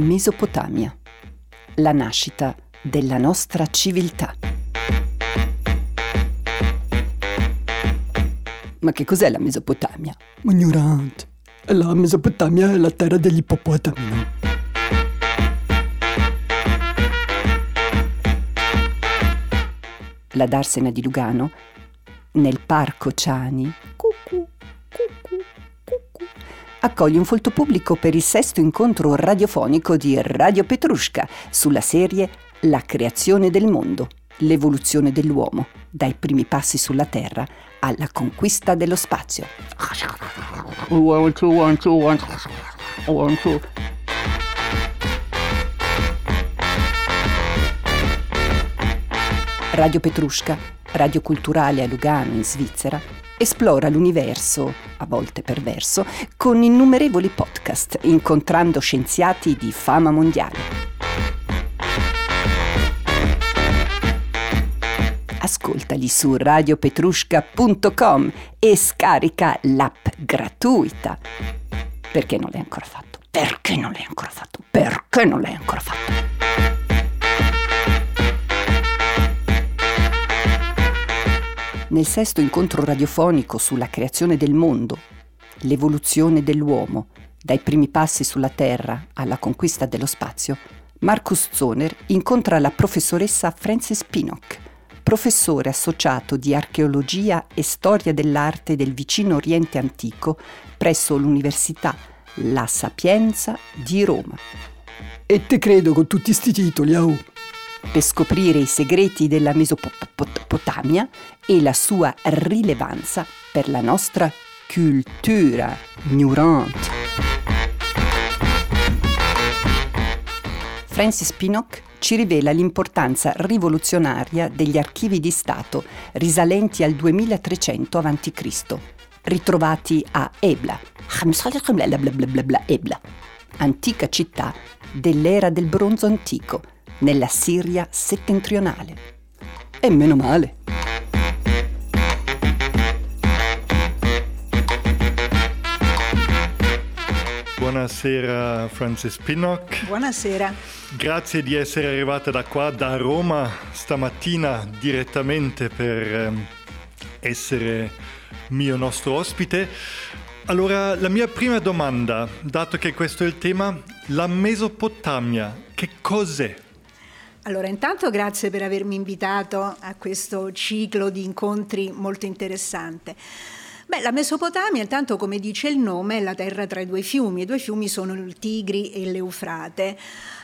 Mesopotamia, la nascita della nostra civiltà. Ma che cos'è la Mesopotamia? Ignorante. La Mesopotamia è la terra degli ippopotami, no? La Darsena di Lugano, nel parco Ciani, accoglie un folto pubblico per il sesto incontro radiofonico di Radio Petrushka sulla serie La creazione del mondo, l'evoluzione dell'uomo, dai primi passi sulla Terra alla conquista dello spazio. One, two, one, two, one, two. Radio Petrushka, radio culturale a Lugano in Svizzera, esplora l'universo, a volte perverso, con innumerevoli podcast, incontrando scienziati di fama mondiale. Ascoltali su radiopetrushka.com e scarica l'app gratuita. Perché non l'hai ancora fatto? Perché non l'hai ancora fatto? Perché non l'hai ancora fatto? Nel sesto incontro radiofonico sulla creazione del mondo, l'evoluzione dell'uomo, dai primi passi sulla Terra alla conquista dello spazio, Marcus Zoner incontra la professoressa Frances Pinnock, professore associato di archeologia e storia dell'arte del vicino Oriente Antico presso l'Università La Sapienza di Roma. E te credo con tutti sti titoli, au. Per scoprire i segreti della Mesopotamia e la sua rilevanza per la nostra cultura ignorante. Francis Pinnock ci rivela l'importanza rivoluzionaria degli archivi di Stato risalenti al 2300 a.C., ritrovati a Ebla, antica città dell'era del bronzo antico, nella Siria settentrionale. E meno male. Buonasera Francis Pinnock. Buonasera. Grazie di essere arrivata da qua, da Roma, stamattina direttamente per ehm, essere mio nostro ospite. Allora, la mia prima domanda, dato che questo è il tema, la Mesopotamia, che cos'è? Allora, intanto grazie per avermi invitato a questo ciclo di incontri molto interessante. Beh, la Mesopotamia, intanto come dice il nome, è la terra tra i due fiumi. I due fiumi sono il Tigri e l'Eufrate.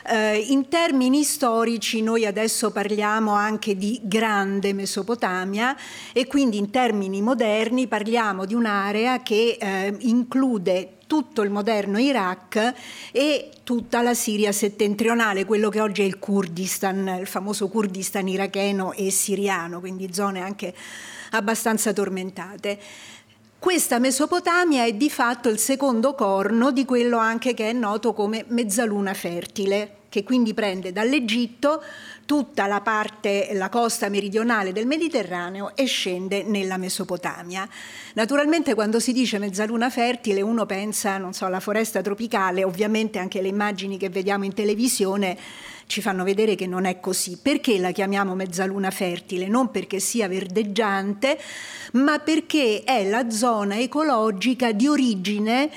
Eh, in termini storici noi adesso parliamo anche di grande Mesopotamia e quindi in termini moderni parliamo di un'area che eh, include tutto il moderno Iraq e tutta la Siria settentrionale, quello che oggi è il Kurdistan, il famoso Kurdistan iracheno e siriano, quindi zone anche abbastanza tormentate. Questa Mesopotamia è di fatto il secondo corno di quello anche che è noto come mezzaluna fertile, che quindi prende dall'Egitto tutta la parte, la costa meridionale del Mediterraneo e scende nella Mesopotamia. Naturalmente quando si dice mezzaluna fertile uno pensa, non so, alla foresta tropicale, ovviamente anche le immagini che vediamo in televisione ci fanno vedere che non è così. Perché la chiamiamo mezzaluna fertile? Non perché sia verdeggiante, ma perché è la zona ecologica di origine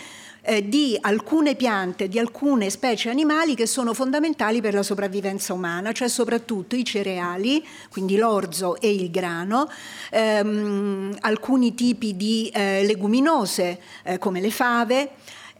eh, di alcune piante, di alcune specie animali che sono fondamentali per la sopravvivenza umana, cioè soprattutto i cereali, quindi l'orzo e il grano, ehm, alcuni tipi di eh, leguminose eh, come le fave,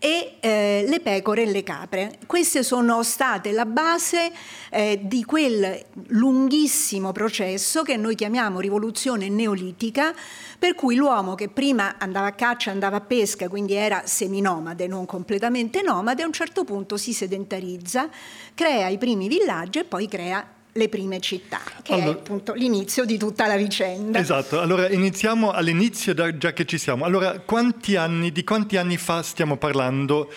e eh, le pecore e le capre. Queste sono state la base eh, di quel lunghissimo processo che noi chiamiamo rivoluzione neolitica, per cui l'uomo che prima andava a caccia, andava a pesca, quindi era seminomade, non completamente nomade, a un certo punto si sedentarizza, crea i primi villaggi e poi crea le prime città, che allora, è appunto l'inizio di tutta la vicenda. Esatto, allora iniziamo all'inizio già che ci siamo. Allora, quanti anni, di quanti anni fa stiamo parlando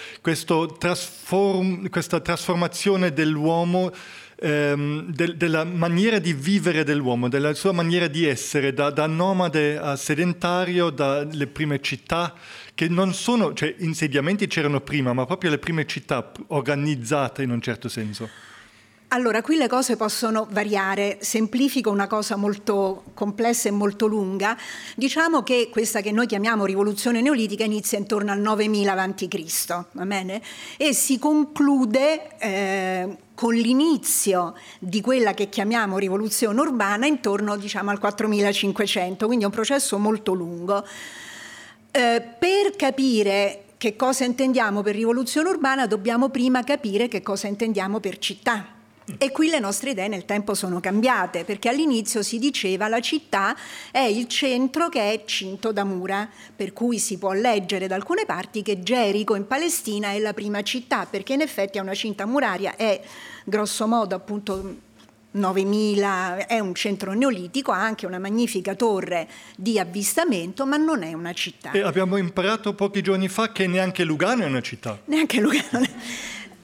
trasform, questa trasformazione dell'uomo ehm, del, della maniera di vivere dell'uomo, della sua maniera di essere, da, da nomade a sedentario, dalle prime città, che non sono, cioè insediamenti c'erano prima, ma proprio le prime città organizzate in un certo senso. Allora, qui le cose possono variare, semplifico una cosa molto complessa e molto lunga. Diciamo che questa che noi chiamiamo rivoluzione neolitica inizia intorno al 9000 a.C.? E si conclude eh, con l'inizio di quella che chiamiamo rivoluzione urbana intorno diciamo, al 4500, quindi è un processo molto lungo. Eh, per capire che cosa intendiamo per rivoluzione urbana dobbiamo prima capire che cosa intendiamo per città. E qui le nostre idee nel tempo sono cambiate, perché all'inizio si diceva la città è il centro che è cinto da mura, per cui si può leggere da alcune parti che Gerico in Palestina è la prima città, perché in effetti è una cinta muraria, è grosso modo appunto 9000, è un centro neolitico, ha anche una magnifica torre di avvistamento, ma non è una città. E abbiamo imparato pochi giorni fa che neanche Lugano è una città. Neanche Lugano.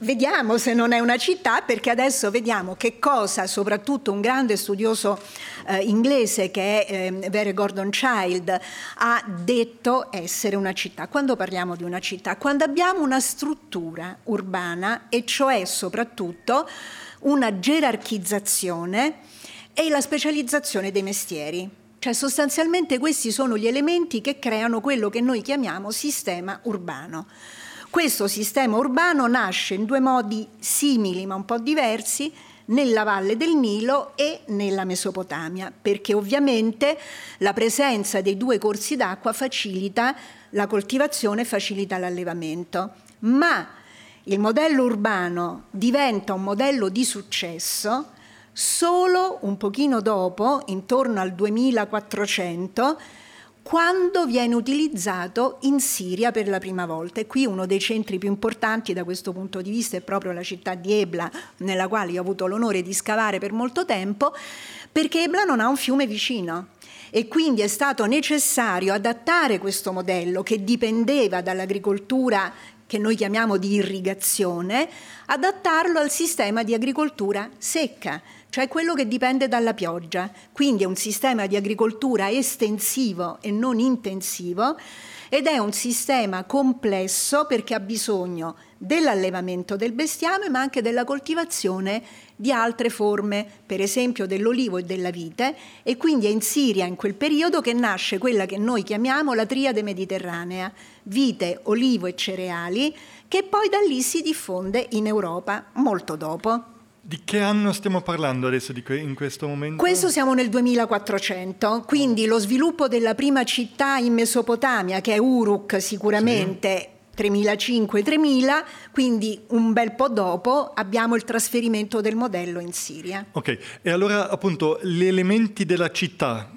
Vediamo se non è una città, perché adesso vediamo che cosa, soprattutto un grande studioso eh, inglese che è eh, Vere Gordon Child, ha detto essere una città. Quando parliamo di una città? Quando abbiamo una struttura urbana e cioè soprattutto una gerarchizzazione e la specializzazione dei mestieri. Cioè sostanzialmente questi sono gli elementi che creano quello che noi chiamiamo sistema urbano. Questo sistema urbano nasce in due modi simili ma un po' diversi, nella valle del Nilo e nella Mesopotamia, perché ovviamente la presenza dei due corsi d'acqua facilita la coltivazione e facilita l'allevamento. Ma il modello urbano diventa un modello di successo solo un pochino dopo, intorno al 2400, quando viene utilizzato in Siria per la prima volta. E qui uno dei centri più importanti da questo punto di vista è proprio la città di Ebla, nella quale ho avuto l'onore di scavare per molto tempo, perché Ebla non ha un fiume vicino. E quindi è stato necessario adattare questo modello che dipendeva dall'agricoltura che noi chiamiamo di irrigazione, adattarlo al sistema di agricoltura secca cioè quello che dipende dalla pioggia. Quindi è un sistema di agricoltura estensivo e non intensivo ed è un sistema complesso perché ha bisogno dell'allevamento del bestiame ma anche della coltivazione di altre forme, per esempio dell'olivo e della vite e quindi è in Siria in quel periodo che nasce quella che noi chiamiamo la triade mediterranea, vite, olivo e cereali, che poi da lì si diffonde in Europa molto dopo. Di che anno stiamo parlando adesso que- in questo momento? Questo siamo nel 2400, quindi lo sviluppo della prima città in Mesopotamia, che è Uruk sicuramente. Sì. 3005-3000, quindi un bel po' dopo abbiamo il trasferimento del modello in Siria. Ok, e allora appunto gli elementi della città,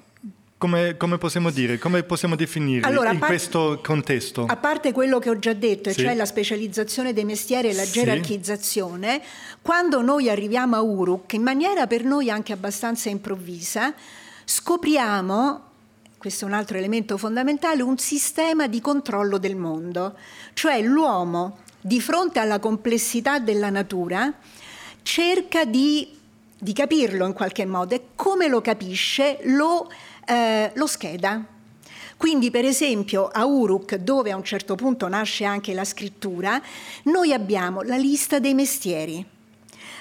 come, come, possiamo dire, come possiamo definirli allora, in par- questo contesto? A parte quello che ho già detto, sì. cioè la specializzazione dei mestieri e la gerarchizzazione, sì. Quando noi arriviamo a Uruk, in maniera per noi anche abbastanza improvvisa, scopriamo questo è un altro elemento fondamentale, un sistema di controllo del mondo, cioè l'uomo di fronte alla complessità della natura cerca di, di capirlo in qualche modo e come lo capisce lo eh, lo scheda. Quindi per esempio a Uruk, dove a un certo punto nasce anche la scrittura, noi abbiamo la lista dei mestieri,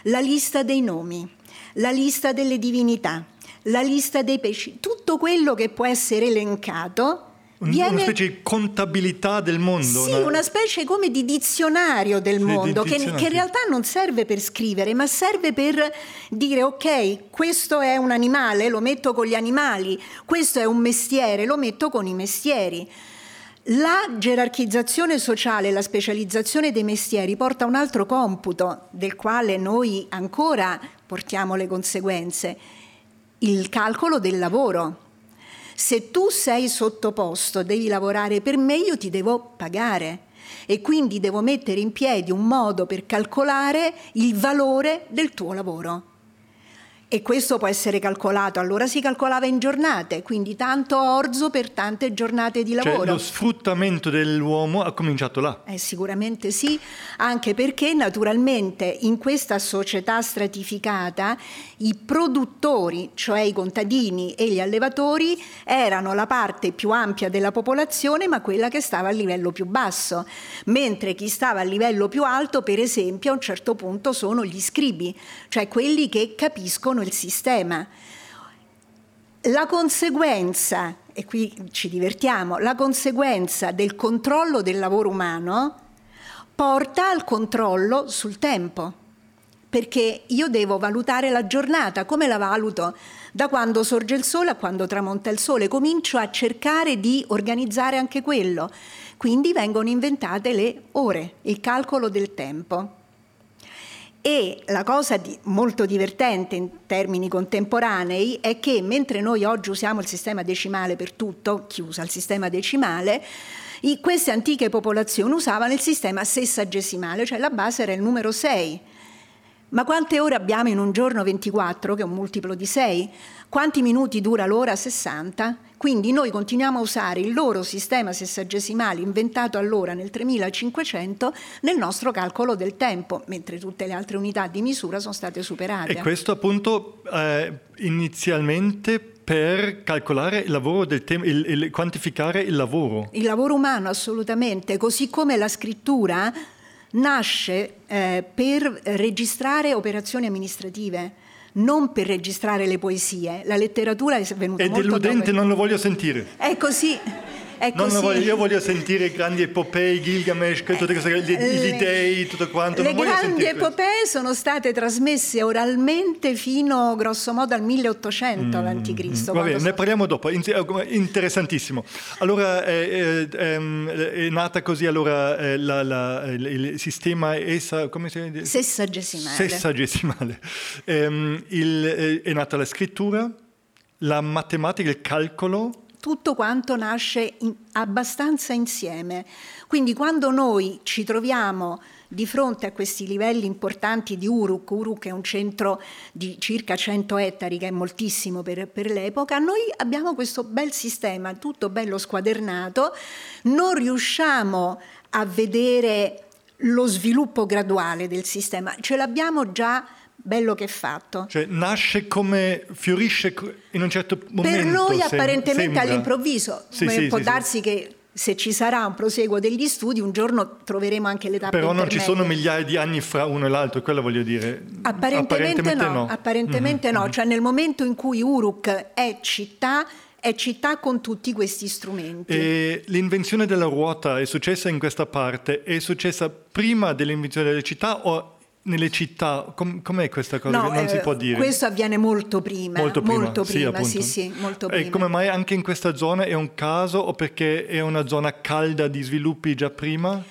la lista dei nomi, la lista delle divinità, la lista dei pesci, tutto quello che può essere elencato Viene... Una specie di contabilità del mondo. Sì, una, una specie come di dizionario del sì, mondo, dizionario. Che, che, in realtà non serve per scrivere, ma serve per dire ok, questo è un animale, lo metto con gli animali, questo è un mestiere, lo metto con i mestieri. La gerarchizzazione sociale, la specializzazione dei mestieri porta a un altro computo del quale noi ancora portiamo le conseguenze, il calcolo del lavoro se tu sei sottoposto, devi lavorare per me, io ti devo pagare e quindi devo mettere in piedi un modo per calcolare il valore del tuo lavoro. E questo può essere calcolato, allora si calcolava in giornate, quindi tanto orzo per tante giornate di lavoro. Cioè lo sfruttamento dell'uomo ha cominciato là. Eh, sicuramente sì, anche perché naturalmente in questa società stratificata i produttori, cioè i contadini e gli allevatori, erano la parte più ampia della popolazione, ma quella che stava a livello più basso, mentre chi stava a livello più alto, per esempio, a un certo punto sono gli scribi, cioè quelli che capiscono il sistema. La conseguenza, e qui ci divertiamo, la conseguenza del controllo del lavoro umano porta al controllo sul tempo, perché io devo valutare la giornata, come la valuto? Da quando sorge il sole a quando tramonta il sole, comincio a cercare di organizzare anche quello. Quindi vengono inventate le ore, il calcolo del tempo. E la cosa di, molto divertente in termini contemporanei è che mentre noi oggi usiamo il sistema decimale per tutto, chi usa il sistema decimale, i, queste antiche popolazioni usavano il sistema sessagesimale, cioè la base era il numero 6. Ma quante ore abbiamo in un giorno 24, che è un multiplo di 6? Quanti minuti dura l'ora 60? Quindi noi continuiamo a usare il loro sistema sessagesimale inventato allora nel 3500 nel nostro calcolo del tempo, mentre tutte le altre unità di misura sono state superate. E questo appunto eh, inizialmente per calcolare il lavoro del tempo, il, il, quantificare il lavoro. Il lavoro umano assolutamente, così come la scrittura nasce eh, per registrare operazioni amministrative non per registrare le poesie. La letteratura è venuta è molto deludente, dopo. non lo voglio sentire. È così. È non così. Voglio, io voglio sentire i grandi epopei, Gilgamesh, tutte queste gli, gli dei, tutto quanto. Le grandi epopee sono state trasmesse oralmente fino grosso modo al 1800 mm, a.C. Va bene, ne parliamo dopo, interessantissimo. Allora eh, eh, è nata così allora eh, la, la, il, sistema essa, come si dice? Sessagesimale. Sessagesimale. Ehm, il, eh, è nata la scrittura, la matematica, il calcolo tutto quanto nasce in, abbastanza insieme. Quindi quando noi ci troviamo di fronte a questi livelli importanti di Uruk, Uruk è un centro di circa 100 ettari, che è moltissimo per, per l'epoca, noi abbiamo questo bel sistema, tutto bello squadernato, non riusciamo a vedere lo sviluppo graduale del sistema, ce l'abbiamo già bello che fatto. Cioè nasce come fiorisce in un certo momento. Per noi sem- apparentemente sembra. all'improvviso, Sì, sì, può sì, darsi che se ci sarà un proseguo degli studi un giorno troveremo anche le tappe Però non ci sono migliaia di anni fra uno e l'altro, quello voglio dire. Apparentemente, no, apparentemente Mhm, no. mhm. cioè nel momento in cui Uruk è città, è città con tutti questi strumenti. E l'invenzione della ruota è successa in questa parte, è successa prima dell'invenzione delle città o nelle città? Com- com'è questa cosa? No, non si eh, può dire. Questo avviene molto prima. Molto prima, molto sì, prima, appunto. sì, sì, molto E prima. come mai anche in questa zona è un caso o perché è una zona calda di sviluppi già prima?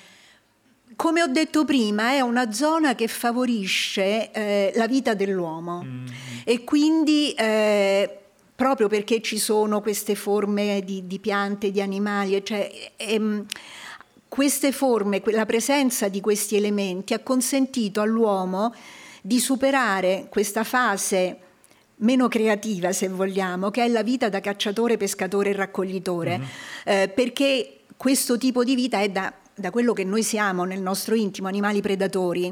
Come ho detto prima, è una zona che favorisce eh, la vita dell'uomo Mm. e quindi eh, proprio perché ci sono queste forme di, di piante, di animali, cioè, ehm, queste forme, la presenza di questi elementi ha consentito all'uomo di superare questa fase meno creativa, se vogliamo, che è la vita da cacciatore, pescatore e raccoglitore, Eh, perché questo tipo di vita è da, da quello che noi siamo nel nostro intimo, animali predatori.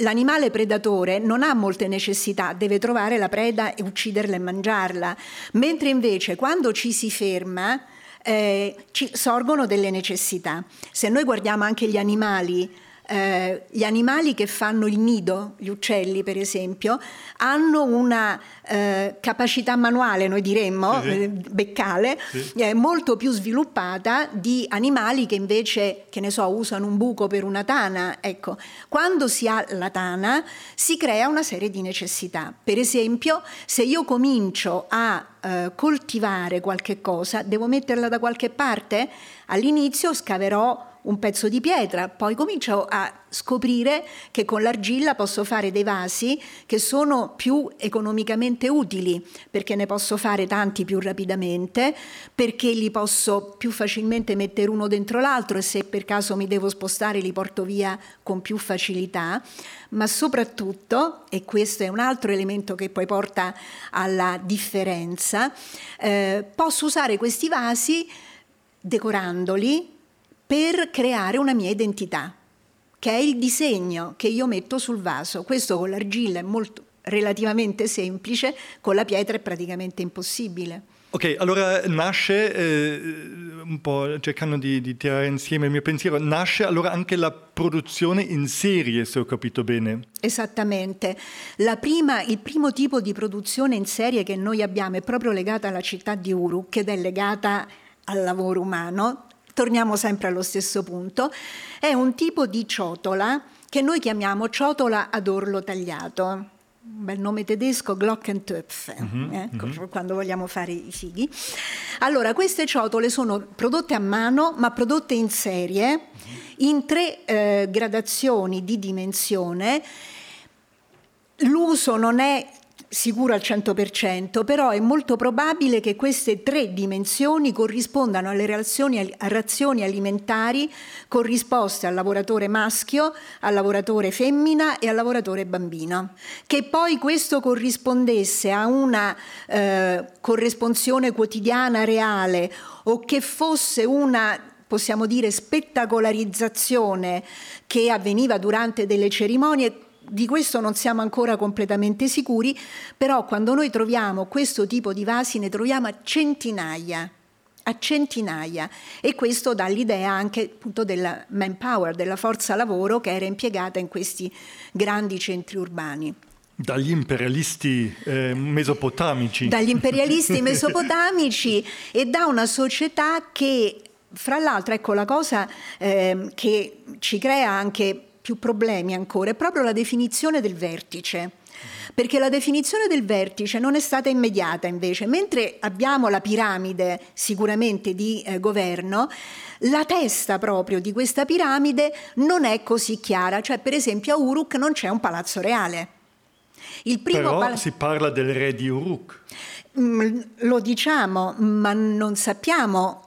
L'animale predatore non ha molte necessità, deve trovare la preda e ucciderla e mangiarla, mentre invece quando ci si ferma eh, ci sorgono delle necessità. Se noi guardiamo anche gli animali, eh, gli animali che fanno il nido, gli uccelli per esempio, hanno una eh, capacità manuale, noi diremmo, Sì, eh, beccale, Sì. eh, molto più sviluppata di animali che invece, che ne so, usano un buco per una tana. Ecco, quando si ha la tana si crea una serie di necessità. Per esempio, se io comincio a eh, coltivare qualche cosa, devo metterla da qualche parte? All'inizio scaverò un pezzo di pietra, poi comincio a scoprire che con l'argilla posso fare dei vasi che sono più economicamente utili, perché ne posso fare tanti più rapidamente, perché li posso più facilmente mettere uno dentro l'altro e se per caso mi devo spostare li porto via con più facilità, ma soprattutto, e questo è un altro elemento che poi porta alla differenza, eh, posso usare questi vasi decorandoli per creare una mia identità, che è il disegno che io metto sul vaso. Questo con l'argilla è molto relativamente semplice, con la pietra è praticamente impossibile. Ok, allora nasce, eh, un po' cercando di, di, tirare insieme il mio pensiero, nasce allora anche la produzione in serie, se ho capito bene. Esattamente. Prima, il primo tipo di produzione in serie che noi abbiamo è proprio legata alla città di Uruk ed è legata al lavoro umano, torniamo sempre allo stesso punto, è un tipo di ciotola che noi chiamiamo ciotola ad orlo tagliato. Un bel nome tedesco, Glockentöpf, mm-hmm, eh, mm-hmm. quando vogliamo fare i fighi. Allora, queste ciotole sono prodotte a mano, ma prodotte in serie, in tre eh, gradazioni di dimensione. L'uso non è sicuro al 100%, però è molto probabile che queste tre dimensioni corrispondano alle relazioni, razioni alimentari corrisposte al lavoratore maschio, al lavoratore femmina e al lavoratore bambino. Che poi questo corrispondesse a una eh, corresponsione quotidiana reale o che fosse una possiamo dire spettacolarizzazione che avveniva durante delle cerimonie di questo non siamo ancora completamente sicuri, però quando noi troviamo questo tipo di vasi ne troviamo a centinaia a centinaia e questo dà l'idea anche appunto della manpower, della forza lavoro che era impiegata in questi grandi centri urbani. Dagli imperialisti eh, mesopotamici. Dagli imperialisti mesopotamici e da una società che, fra l'altro, ecco la cosa eh, che ci crea anche più problemi ancora è proprio la definizione del vertice. Perché la definizione del vertice non è stata immediata invece, mentre abbiamo la piramide sicuramente di eh, governo, la testa proprio di questa piramide non è così chiara, cioè per esempio a Uruk non c'è un palazzo reale. Il Però pal- si parla del re di Uruk. Mm, lo diciamo, ma non sappiamo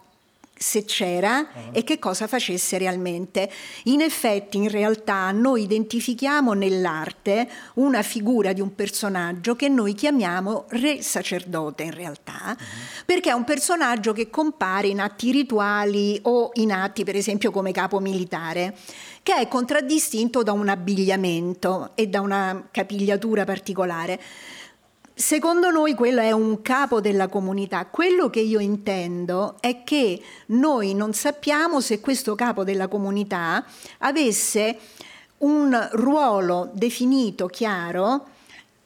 se c'era uh-huh. e che cosa facesse realmente. In effetti, in realtà, noi identifichiamo nell'arte una figura di un personaggio che noi chiamiamo re sacerdote in realtà, uh-huh. perché è un personaggio che compare in atti rituali o in atti, per esempio, come capo militare che è contraddistinto da un abbigliamento e da una capigliatura particolare. Secondo noi quello è un capo della comunità. Quello che io intendo è che noi non sappiamo se questo capo della comunità avesse un ruolo definito, chiaro,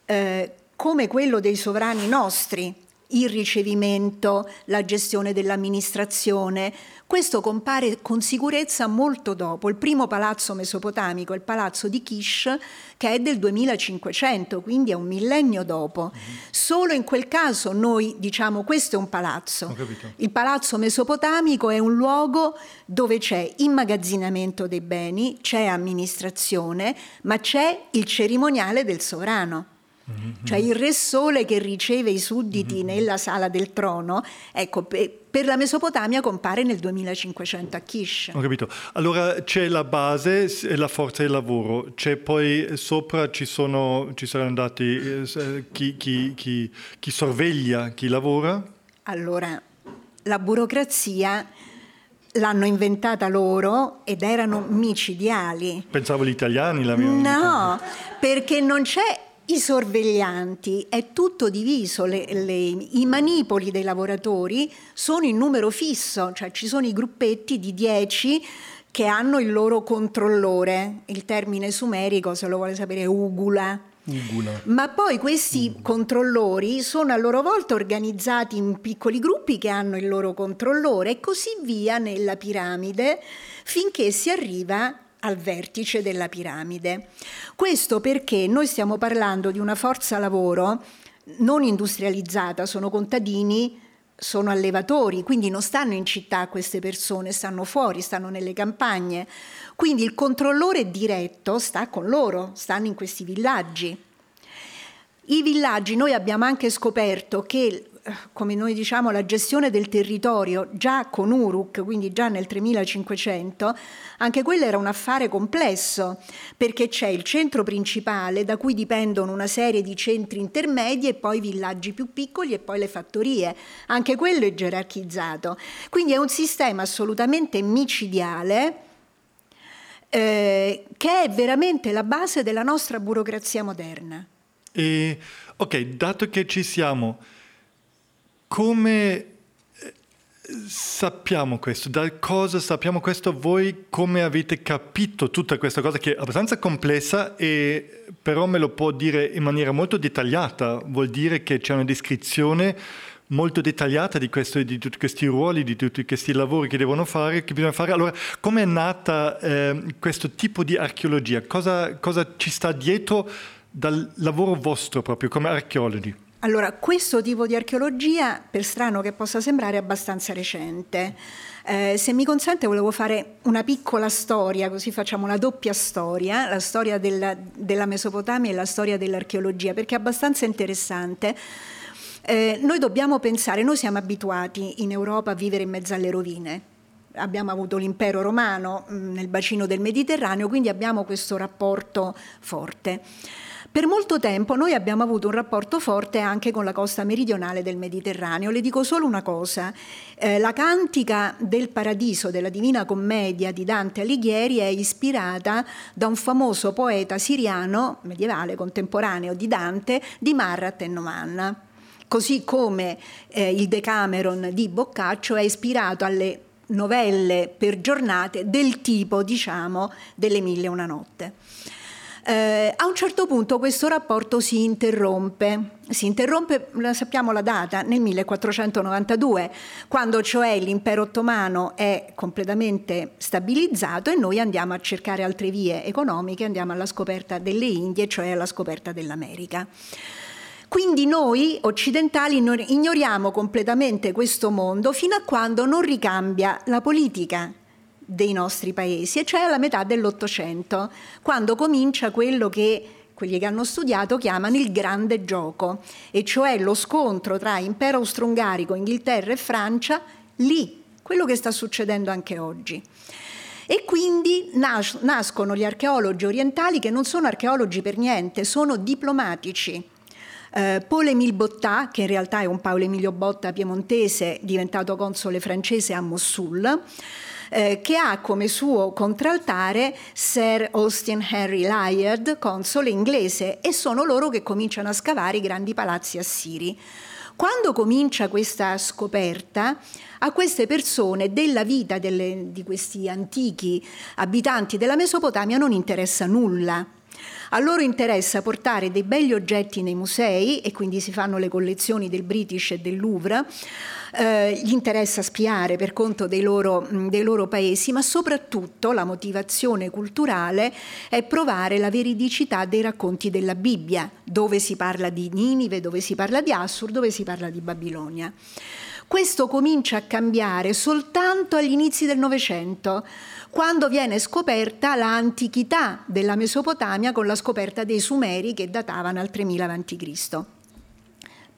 eh, come quello dei sovrani nostri, il ricevimento, la gestione dell'amministrazione. Questo compare con sicurezza molto dopo. Il primo palazzo mesopotamico è il palazzo di Kish, che è del 2500, quindi è un millennio dopo. Mm-hmm. Solo in quel caso noi diciamo questo è un palazzo. Il palazzo mesopotamico è un luogo dove c'è immagazzinamento dei beni, c'è amministrazione, ma c'è il cerimoniale del sovrano. Mm-hmm. Cioè il Re Sole che riceve i sudditi mm-hmm. nella sala del trono, ecco, per, la Mesopotamia compare nel 2500 a Kish. Ho capito. Allora c'è la base e la forza del lavoro, c'è poi sopra ci, sono, ci saranno andati eh, chi, chi, chi, chi sorveglia, chi lavora? Allora, la burocrazia l'hanno inventata loro ed erano micidiali. Pensavo gli italiani la mia. No, perché non c'è i sorveglianti è tutto diviso, le, le, i manipoli dei lavoratori sono in numero fisso, cioè ci sono i gruppetti di 10 che hanno il loro controllore, il termine sumerico se lo vuole sapere è ugula. ugula. Ma poi questi ugula. controllori sono a loro volta organizzati in piccoli gruppi che hanno il loro controllore e così via nella piramide finché si arriva al vertice della piramide. Questo perché noi stiamo parlando di una forza lavoro non industrializzata, sono contadini sono allevatori, quindi non stanno in città queste persone, stanno fuori, stanno nelle campagne. Quindi il controllore diretto sta con loro, stanno in questi villaggi. I villaggi, noi abbiamo anche scoperto che come noi diciamo, la gestione del territorio già con Uruk, quindi già nel 3500, anche quello era un affare complesso, perché c'è il centro principale da cui dipendono una serie di centri intermedi e poi villaggi più piccoli e poi le fattorie. Anche quello è gerarchizzato. Quindi è un sistema assolutamente micidiale eh, che è veramente la base della nostra burocrazia moderna. E, ok, dato che ci siamo, come eh, sappiamo questo? Da cosa sappiamo questo? Voi come avete capito tutta questa cosa che è abbastanza complessa e però me lo può dire in maniera molto dettagliata? Vuol dire che c'è una descrizione molto dettagliata di, questo, di tutti questi ruoli, di tutti questi lavori che devono fare, che bisogna fare. Allora, come è nata eh, questo tipo di archeologia? Cosa, cosa ci sta dietro dal lavoro vostro proprio come archeologi? Allora, questo tipo di archeologia, per strano che possa sembrare, è abbastanza recente. Eh, se mi consente volevo fare una piccola storia, così facciamo una doppia storia, la storia della, della Mesopotamia e la storia dell'archeologia, perché è abbastanza interessante. Eh, noi dobbiamo pensare, noi siamo abituati in Europa a vivere in mezzo alle rovine, abbiamo avuto l'impero romano mm, nel bacino del Mediterraneo, quindi abbiamo questo rapporto forte. Per molto tempo noi abbiamo avuto un rapporto forte anche con la costa meridionale del Mediterraneo. Le dico solo una cosa, eh, la cantica del paradiso della Divina Commedia di Dante Alighieri è ispirata da un famoso poeta siriano medievale contemporaneo di Dante, di Marrat e Noman. Così come eh, il Decameron di Boccaccio è ispirato alle novelle per giornate del tipo, diciamo, delle Mille e una notte. Eh, a un certo punto questo rapporto si interrompe, si interrompe, sappiamo la data, nel 1492, quando cioè l'impero ottomano è completamente stabilizzato e noi andiamo a cercare altre vie economiche, andiamo alla scoperta delle Indie, cioè alla scoperta dell'America. Quindi noi occidentali ignoriamo completamente questo mondo fino a quando non ricambia la politica dei nostri paesi, e cioè alla metà dell'Ottocento, quando comincia quello che quelli che hanno studiato chiamano il grande gioco, e cioè lo scontro tra impero austro-ungarico, Inghilterra e Francia, lì, quello che sta succedendo anche oggi. E quindi nas- nascono gli archeologi orientali che non sono archeologi per niente, sono diplomatici. Eh, Paul Émile Botta, che in realtà è un Paolo Emilio Botta piemontese diventato console francese a Mossul, eh, che ha come suo contraltare Sir Austin Henry Layard, console inglese, e sono loro che cominciano a scavare i grandi palazzi assiri. Quando comincia questa scoperta, a queste persone della vita delle, di questi antichi abitanti della Mesopotamia non interessa nulla. A loro interessa portare dei belli oggetti nei musei e quindi si fanno le collezioni del British e del Louvre eh, gli interessa spiare per conto dei loro, dei loro paesi, ma soprattutto la motivazione culturale è provare la veridicità dei racconti della Bibbia, dove si parla di Ninive, dove si parla di Assur, dove si parla di Babilonia. Questo comincia a cambiare soltanto agli inizi del Novecento, quando viene scoperta l'antichità della Mesopotamia con la scoperta dei Sumeri che datavano al 3000 a.C.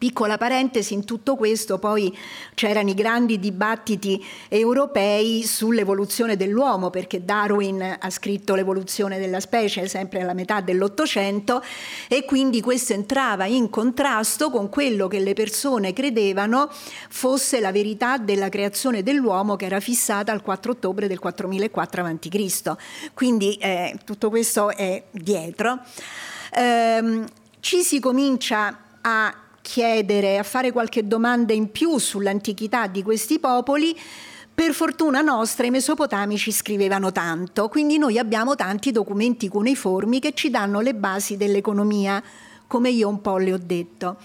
Piccola parentesi, in tutto questo poi c'erano i grandi dibattiti europei sull'evoluzione dell'uomo, perché Darwin ha scritto l'evoluzione della specie sempre alla metà dell'Ottocento e quindi questo entrava in contrasto con quello che le persone credevano fosse la verità della creazione dell'uomo che era fissata al 4 ottobre del 4004 a.C. Quindi eh, tutto questo è dietro. Eh, ci si comincia a chiedere, a fare qualche domanda in più sull'antichità di questi popoli, per fortuna nostra i mesopotamici scrivevano tanto, quindi noi abbiamo tanti documenti cuneiformi che ci danno le basi dell'economia, come io un po' le ho detto.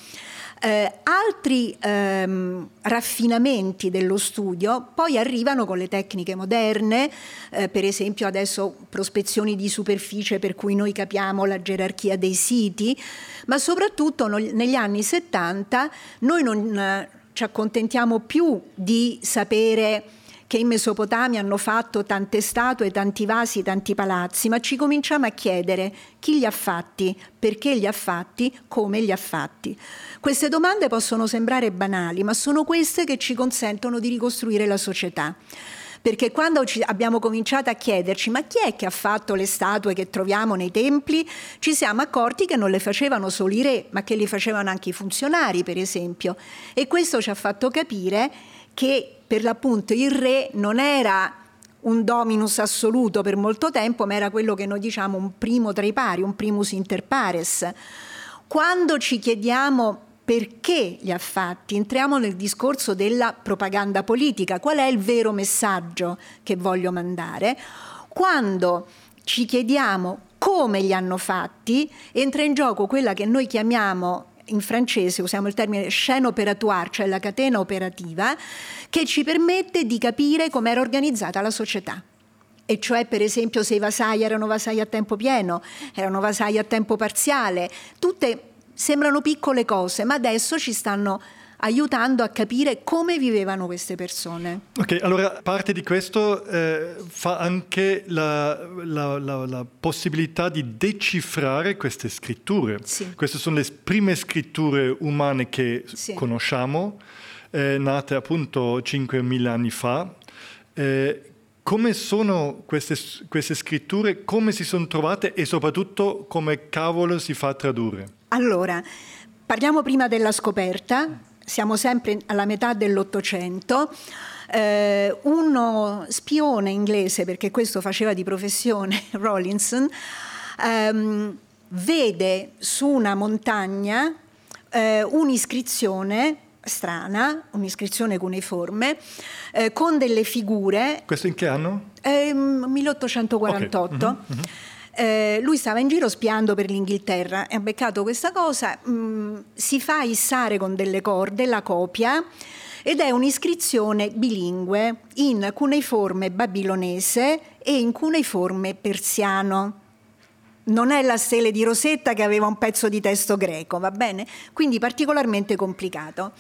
Eh, altri ehm, raffinamenti dello studio poi arrivano con le tecniche moderne, eh, per esempio adesso prospezioni di superficie per cui noi capiamo la gerarchia dei siti, ma soprattutto no, negli anni 70 noi non ci accontentiamo più di sapere che in Mesopotamia hanno fatto tante statue, tanti vasi, tanti palazzi, ma ci cominciamo a chiedere chi li ha fatti, perché li ha fatti, come li ha fatti. Queste domande possono sembrare banali, ma sono queste che ci consentono di ricostruire la società perché quando abbiamo cominciato a chiederci ma chi è che ha fatto le statue che troviamo nei templi, ci siamo accorti che non le facevano solo i re, ma che le facevano anche i funzionari, per esempio. E questo ci ha fatto capire che per l'appunto il re non era un dominus assoluto per molto tempo, ma era quello che noi diciamo un primo tra i pari, un primus inter pares. Quando ci chiediamo perché li ha fatti, entriamo nel discorso della propaganda politica, qual è il vero messaggio che voglio mandare. Quando ci chiediamo come li hanno fatti, entra in gioco quella che noi chiamiamo in francese usiamo il termine chaîne opératoire, cioè la catena operativa, che ci permette di capire come era organizzata la società. E cioè, per esempio, se i vasai erano vasai a tempo pieno, erano vasai a tempo parziale, tutte Sembrano piccole cose, ma adesso ci stanno aiutando a capire come vivevano queste persone. Ok, allora parte di questo eh, fa anche la, la, la, la, possibilità di decifrare queste scritture. Sì. Queste sono le prime scritture umane che sì. conosciamo, eh, nate appunto 5.000 anni fa. Eh, come sono queste, queste scritture, come si sono trovate e soprattutto come cavolo si fa a tradurre? Allora, parliamo prima della scoperta, siamo sempre alla metà dell'Ottocento. Eh, uno spione inglese, perché questo faceva di professione Rawlinson, ehm, vede su una montagna eh, un'iscrizione strana, un'iscrizione cuneiforme, eh, con delle figure. Questo in che anno? 1848. Okay. Mm-hmm. Mm-hmm. Eh, lui stava in giro spiando per l'Inghilterra e ha beccato questa cosa, mh, mm, si fa issare con delle corde la copia ed è un'iscrizione bilingue in cuneiforme babilonese e in cuneiforme persiano. Non è la stele di Rosetta che aveva un pezzo di testo greco, va bene? Quindi particolarmente complicato.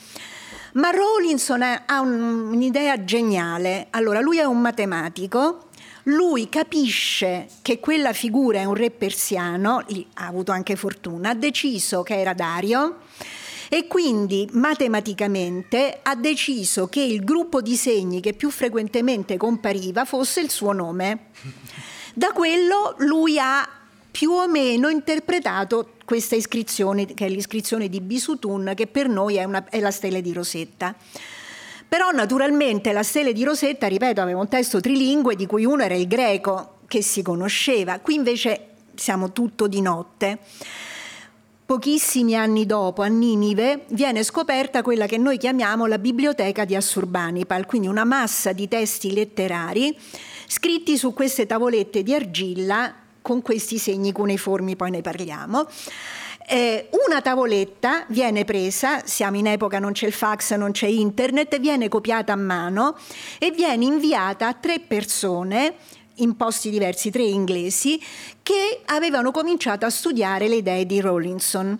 Ma Rawlinson ha un'idea geniale. Allora, lui è un matematico lui capisce che quella figura è un re persiano, ha avuto anche fortuna, ha deciso che era Dario e quindi matematicamente ha deciso che il gruppo di segni che più frequentemente compariva fosse il suo nome. Da quello lui ha più o meno interpretato questa iscrizione, che è l'iscrizione di Bisutun, che per noi è, una, è la stella di Rosetta. Però naturalmente la stele di Rosetta, ripeto, aveva un testo trilingue di cui uno era il greco che si conosceva, qui invece siamo tutto di notte. Pochissimi anni dopo, a Ninive, viene scoperta quella che noi chiamiamo la biblioteca di Assurbanipal, quindi una massa di testi letterari scritti su queste tavolette di argilla con questi segni cuneiformi, poi ne parliamo. Eh, una tavoletta viene presa, siamo in epoca non c'è il fax, non c'è internet, viene copiata a mano e viene inviata a tre persone in posti diversi, tre inglesi, che avevano cominciato a studiare le idee di Rawlinson.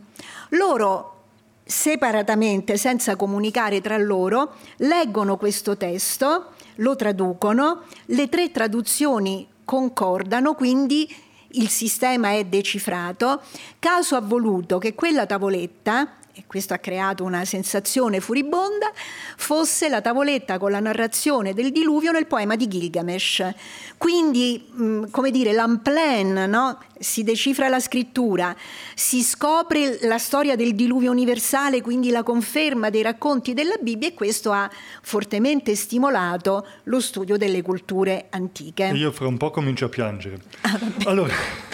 Loro separatamente, senza comunicare tra loro, leggono questo testo, lo traducono, le tre traduzioni concordano, quindi il sistema è decifrato, caso ha voluto che quella tavoletta e questo ha creato una sensazione furibonda, fosse la tavoletta con la narrazione del diluvio nel poema di Gilgamesh. Quindi, mh, come dire, l'unplan, no? si decifra la scrittura, si scopre la storia del diluvio universale, quindi la conferma dei racconti della Bibbia e questo ha fortemente stimolato lo studio delle culture antiche. Io fra un po' comincio a piangere. Ah, allora...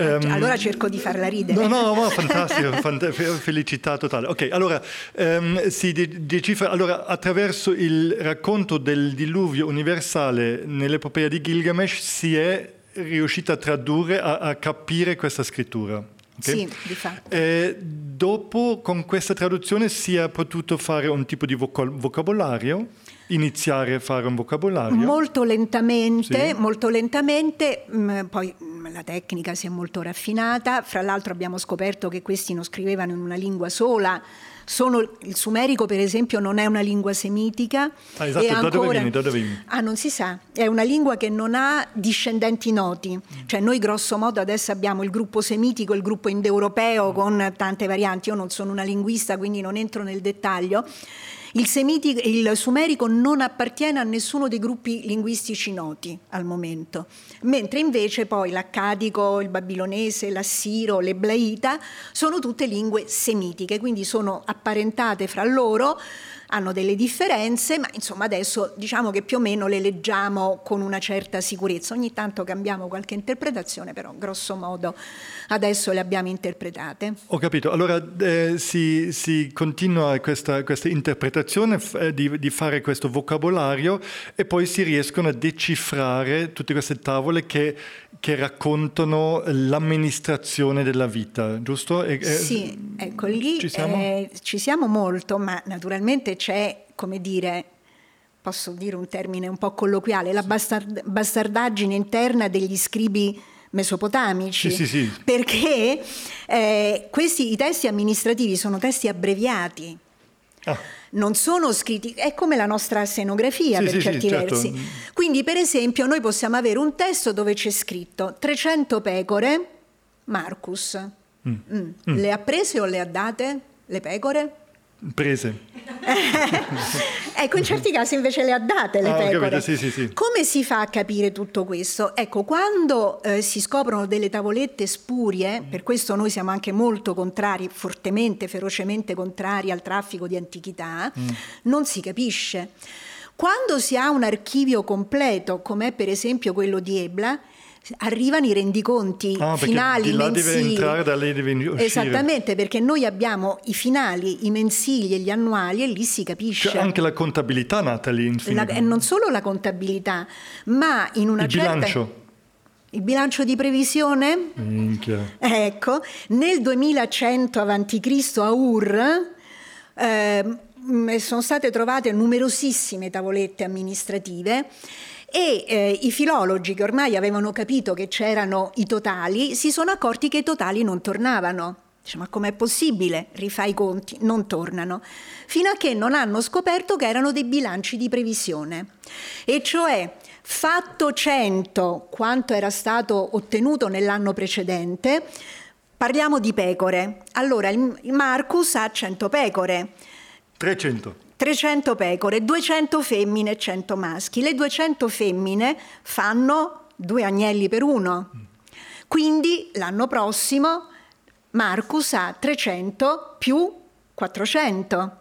Um, allora cerco di farla ridere. No, no, no fantastico, fant- felicità totale. Ok, allora um, si decifra allora, attraverso il racconto del diluvio universale nell'epopea di Gilgamesh si è riuscita a tradurre, a, a capire questa scrittura. Okay? Sì, di fatto. E dopo, con questa traduzione, si è potuto fare un tipo di vocabolario iniziare a fare un vocabolario? Molto lentamente, sì. molto lentamente, mh, mm, poi la tecnica si è molto raffinata, fra l'altro abbiamo scoperto che questi non scrivevano in una lingua sola, sono, il sumerico per esempio non è una lingua semitica. Ah, esatto, da ancora, dove viene? Da dove viene? Ah, non si sa, è una lingua che non ha discendenti noti, cioè noi grosso modo adesso abbiamo il gruppo semitico il gruppo indoeuropeo con tante varianti, io non sono una linguista quindi non entro nel dettaglio. Il, semitico, il sumerico non appartiene a nessuno dei gruppi linguistici noti al momento, mentre invece poi l'accadico, il babilonese, l'assiro, l'eblaita sono tutte lingue semitiche, quindi sono apparentate fra loro hanno delle differenze, ma insomma adesso diciamo che più o meno le leggiamo con una certa sicurezza. Ogni tanto cambiamo qualche interpretazione, però grosso modo adesso le abbiamo interpretate. Ho capito, allora eh, si, si, continua questa, questa interpretazione eh, di, di, fare questo vocabolario e poi si riescono a decifrare tutte queste tavole che, che raccontano l'amministrazione della vita, giusto? E, sì, ecco lì ci siamo? Eh, ci siamo molto, ma naturalmente c'è, come dire, posso dire un termine un po' colloquiale, la bastard- bastardaggine interna degli scribi mesopotamici, sì, sì, sì. perché eh, questi, i testi amministrativi sono testi abbreviati. Ah. Non sono scritti, è come la nostra scenografia per certi certo. versi. Quindi, per esempio, noi possiamo avere un testo dove c'è scritto 300 pecore, Marcus. Mm. Mm. Mm. Le ha prese o le ha date le pecore? Prese. ecco, in certi casi invece le ha date le ah, pecore. Capito, sì, sì, sì. Come si fa a capire tutto questo? Ecco, quando eh, si scoprono delle tavolette spurie, per questo noi siamo anche molto contrari, fortemente, ferocemente contrari al traffico di antichità, mm. non si capisce. Quando si ha un archivio completo, come per esempio quello di Ebla, arrivano i rendiconti ah, finali, di là mensili. deve entrare, da lì deve uscire. Esattamente, perché noi abbiamo i finali, i mensili e gli annuali e lì si capisce. Cioè anche la contabilità nata lì. La, e non solo la contabilità, ma in una Il certa... bilancio. Il bilancio di previsione? Minchia. Ecco, nel 2100 a.C. a Ur eh, sono state trovate numerosissime tavolette amministrative e eh, i filologi che ormai avevano capito che c'erano i totali si sono accorti che i totali non tornavano. Dice, ma com'è possibile? Rifai i conti, non tornano. Fino a che non hanno scoperto che erano dei bilanci di previsione. E cioè, fatto 100 quanto era stato ottenuto nell'anno precedente, parliamo di pecore. Allora, il Marcus ha 100 pecore. 300. 300 pecore, 200 femmine e 100 maschi. Le 200 femmine fanno due agnelli per uno. Quindi l'anno prossimo Marcus ha 300 più 400.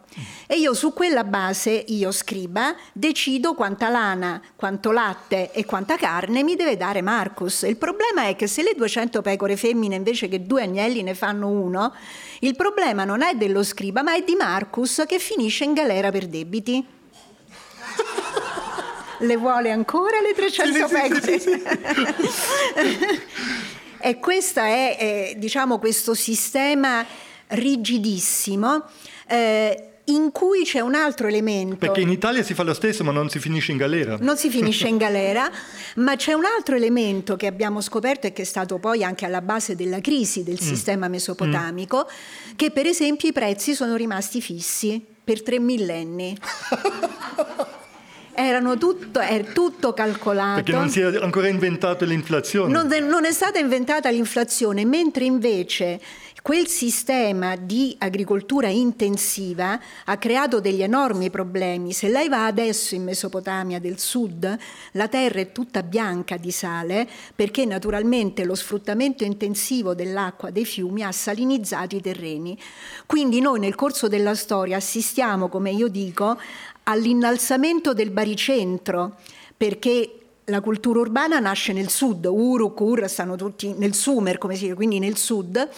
E io su quella base, io scriba, decido quanta lana, quanto latte e quanta carne mi deve dare Marcus. Il problema è che se le 200 pecore femmine invece che due agnelli ne fanno uno, il problema non è dello scriba, ma è di Marcus che finisce in galera per debiti. le vuole ancora le 300 sì, pecore? E questo è, è, diciamo, questo sistema rigidissimo. Eh, in cui c'è un altro elemento. Perché in Italia si fa lo stesso, ma non si finisce in galera. Non si finisce in galera, ma c'è un altro elemento che abbiamo scoperto e che è stato poi anche alla base della crisi del mm. sistema mesopotamico, mm. che per esempio i prezzi sono rimasti fissi per tre millenni. Erano tutto, è tutto calcolato. Perché non si è ancora inventato l'inflazione. Non, non è stata inventata l'inflazione, mentre invece Quel sistema di agricoltura intensiva ha creato degli enormi problemi. Se lei va adesso in Mesopotamia del sud, la terra è tutta bianca di sale perché naturalmente lo sfruttamento intensivo dell'acqua dei fiumi ha salinizzato i terreni. Quindi noi nel corso della storia assistiamo, come io dico, all'innalzamento del baricentro perché la cultura urbana nasce nel sud, Uruk, Ur stanno tutti nel Sumer, come si dice, quindi nel sud,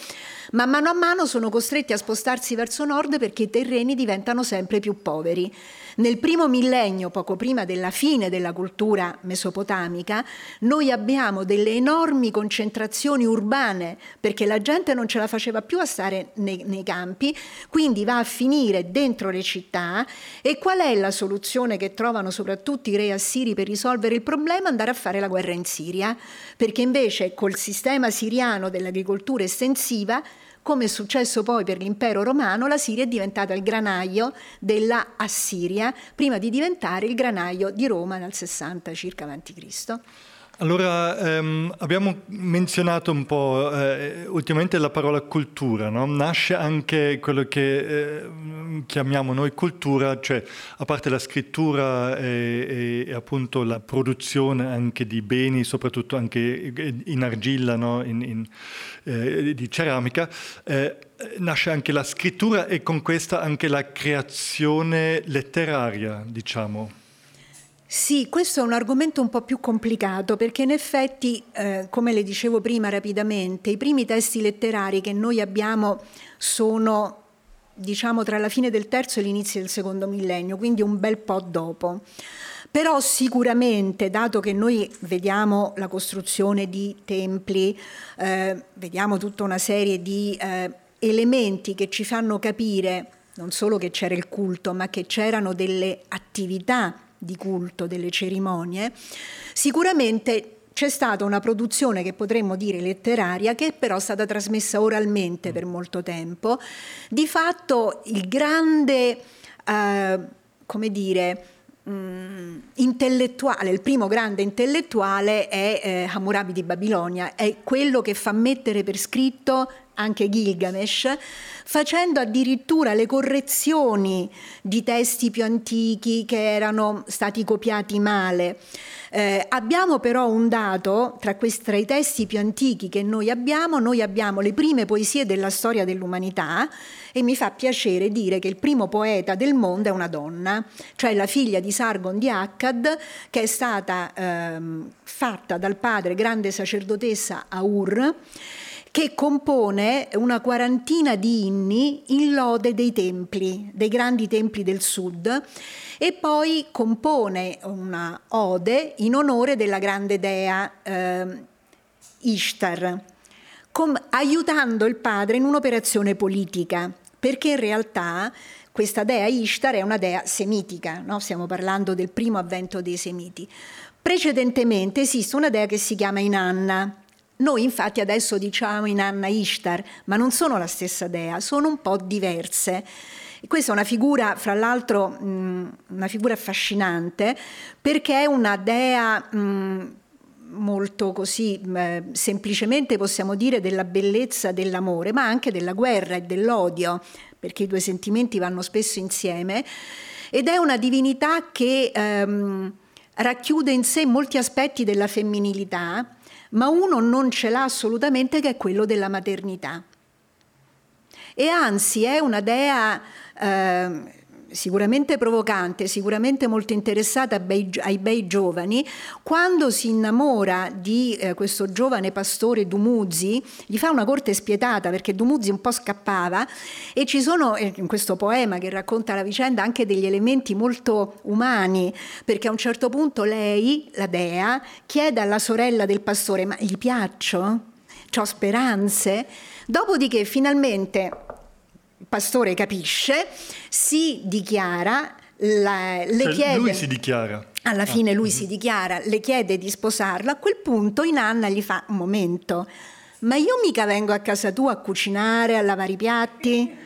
ma mano a mano sono costretti a spostarsi verso nord perché i terreni diventano sempre più poveri. Nel primo millennio, poco prima della fine della cultura mesopotamica, noi abbiamo delle enormi concentrazioni urbane perché la gente non ce la faceva più a stare nei, nei campi, quindi va a finire dentro le città. E qual è la soluzione che trovano soprattutto i re assiri per risolvere il problema? andare a fare la guerra in Siria, perché invece col sistema siriano dell'agricoltura estensiva come è successo poi per l'impero romano, la Siria è diventata il granaio della Assiria, prima di diventare il granaio di Roma nel 60 circa a.C. Allora, ehm, abbiamo menzionato un po' eh, ultimamente la parola cultura, no? nasce anche quello che eh, chiamiamo noi cultura, cioè a parte la scrittura e, e, appunto la produzione anche di beni, soprattutto anche in argilla, no? in, in, eh, di ceramica, eh, nasce anche la scrittura e con questa anche la creazione letteraria, diciamo. Sì, questo è un argomento un po' più complicato perché in effetti, eh, come le dicevo prima rapidamente, i primi testi letterari che noi abbiamo sono diciamo tra la fine del terzo e l'inizio del secondo millennio, quindi un bel po' dopo. Però sicuramente, dato che noi vediamo la costruzione di templi, eh, vediamo tutta una serie di eh, elementi che ci fanno capire non solo che c'era il culto, ma che c'erano delle attività di culto, delle cerimonie, sicuramente c'è stata una produzione che potremmo dire letteraria che però è stata trasmessa oralmente per molto tempo. Di fatto il grande, eh, come dire, Mm, intellettuale, il primo grande intellettuale è eh, Hammurabi di Babilonia, è quello che fa mettere per scritto anche Gilgamesh, facendo addirittura le correzioni di testi più antichi che erano stati copiati male. Eh, abbiamo però un dato tra, questi, tra i testi più antichi che noi abbiamo, noi abbiamo le prime poesie della storia dell'umanità e mi fa piacere dire che il primo poeta del mondo è una donna, cioè la figlia di Sargon di Akkad, che è stata ehm, fatta dal padre grande sacerdotessa Aur che compone una quarantina di inni in lode dei templi, dei grandi templi del sud, e poi compone una ode in onore della grande dea eh, Ishtar, com- aiutando il padre in un'operazione politica, perché in realtà questa dea Ishtar è una dea semitica, no? stiamo parlando del primo avvento dei semiti. Precedentemente esiste una dea che si chiama Inanna, noi infatti adesso diciamo in Anna Ishtar, ma non sono la stessa dea, sono un po' diverse. questa è una figura, fra l'altro, mh, una figura affascinante perché è una dea mh, molto così mh, semplicemente possiamo dire della bellezza dell'amore, ma anche della guerra e dell'odio, perché i due sentimenti vanno spesso insieme. Ed è una divinità che ehm, racchiude in sé molti aspetti della femminilità ma uno non ce l'ha assolutamente che è quello della maternità. E anzi è una dea eh, sicuramente provocante, sicuramente molto interessata bei, ai bei giovani, quando si innamora di eh, questo giovane pastore Dumuzzi, gli fa una corte spietata perché Dumuzzi un po' scappava e ci sono eh, in questo poema che racconta la vicenda anche degli elementi molto umani, perché a un certo punto lei, la dea, chiede alla sorella del pastore ma gli piaccio? Ho speranze? Dopodiché finalmente pastore capisce, si dichiara, la, le cioè, chiede... Lui si dichiara. Alla fine ah. lui si dichiara, le chiede di sposarlo, a quel punto Inanna gli fa un momento, ma io mica vengo a casa tua a cucinare, a lavare i piatti?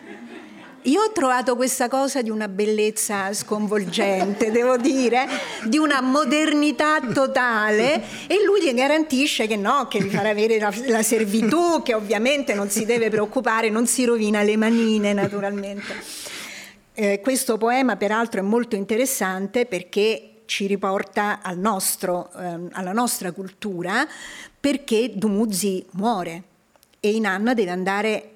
Io ho trovato questa cosa di una bellezza sconvolgente, devo dire, di una modernità totale e lui gli garantisce che no, che gli farà avere la, la servitù, che ovviamente non si deve preoccupare, non si rovina le manine naturalmente. Eh, questo poema peraltro è molto interessante perché ci riporta al nostro, ehm, alla nostra cultura perché Dumuzzi muore e Inanna deve andare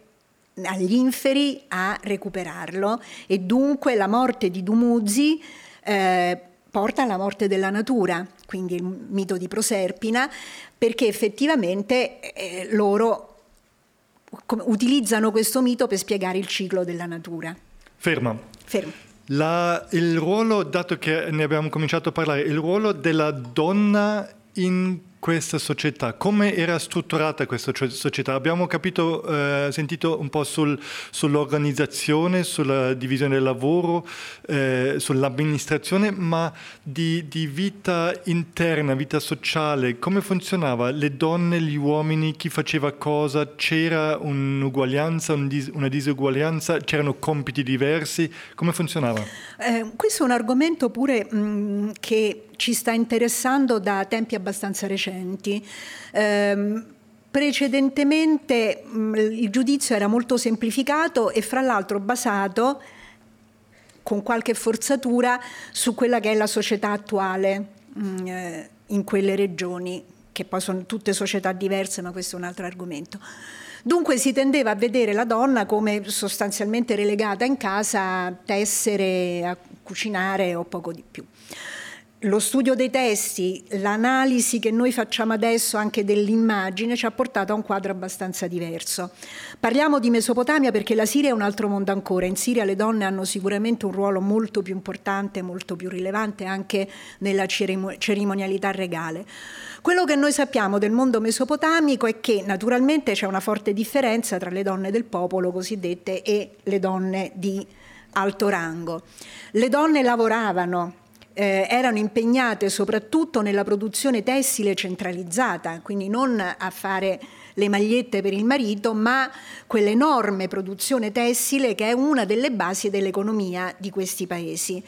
agli inferi a recuperarlo e dunque la morte di Dumuzzi eh, porta alla morte della natura, quindi il mito di Proserpina, perché effettivamente eh, loro utilizzano questo mito per spiegare il ciclo della natura. Ferma. Ferma. La, il ruolo, dato che ne abbiamo cominciato a parlare, il ruolo della donna in questa società? Come era strutturata questa società? Abbiamo capito, eh, sentito un po' sul, sull'organizzazione, sulla divisione del lavoro, eh, sull'amministrazione, ma di, di, vita interna, vita sociale, come funzionava? Le donne, gli uomini, chi faceva cosa? C'era un'uguaglianza, un dis- una disuguaglianza? C'erano compiti diversi? Come funzionava? Eh, questo è un argomento pure mh, che ci sta interessando da tempi abbastanza recenti. Eh, precedentemente mh, il giudizio era molto semplificato e fra l'altro basato con qualche forzatura su quella che è la società attuale mh, eh, in quelle regioni, che poi sono tutte società diverse, ma questo è un altro argomento. Dunque si tendeva a vedere la donna come sostanzialmente relegata in casa a tessere, a cucinare o poco di più lo studio dei testi, l'analisi che noi facciamo adesso anche dell'immagine ci ha portato a un quadro abbastanza diverso. Parliamo di Mesopotamia perché la Siria è un altro mondo ancora. In Siria le donne hanno sicuramente un ruolo molto più importante, molto più rilevante anche nella cerimonialità regale. Quello che noi sappiamo del mondo mesopotamico è che naturalmente c'è una forte differenza tra le donne del popolo cosiddette e le donne di alto rango. Le donne lavoravano, eh, erano impegnate soprattutto nella produzione tessile centralizzata, quindi non a fare le magliette per il marito, ma quell'enorme produzione tessile che è una delle basi dell'economia di questi paesi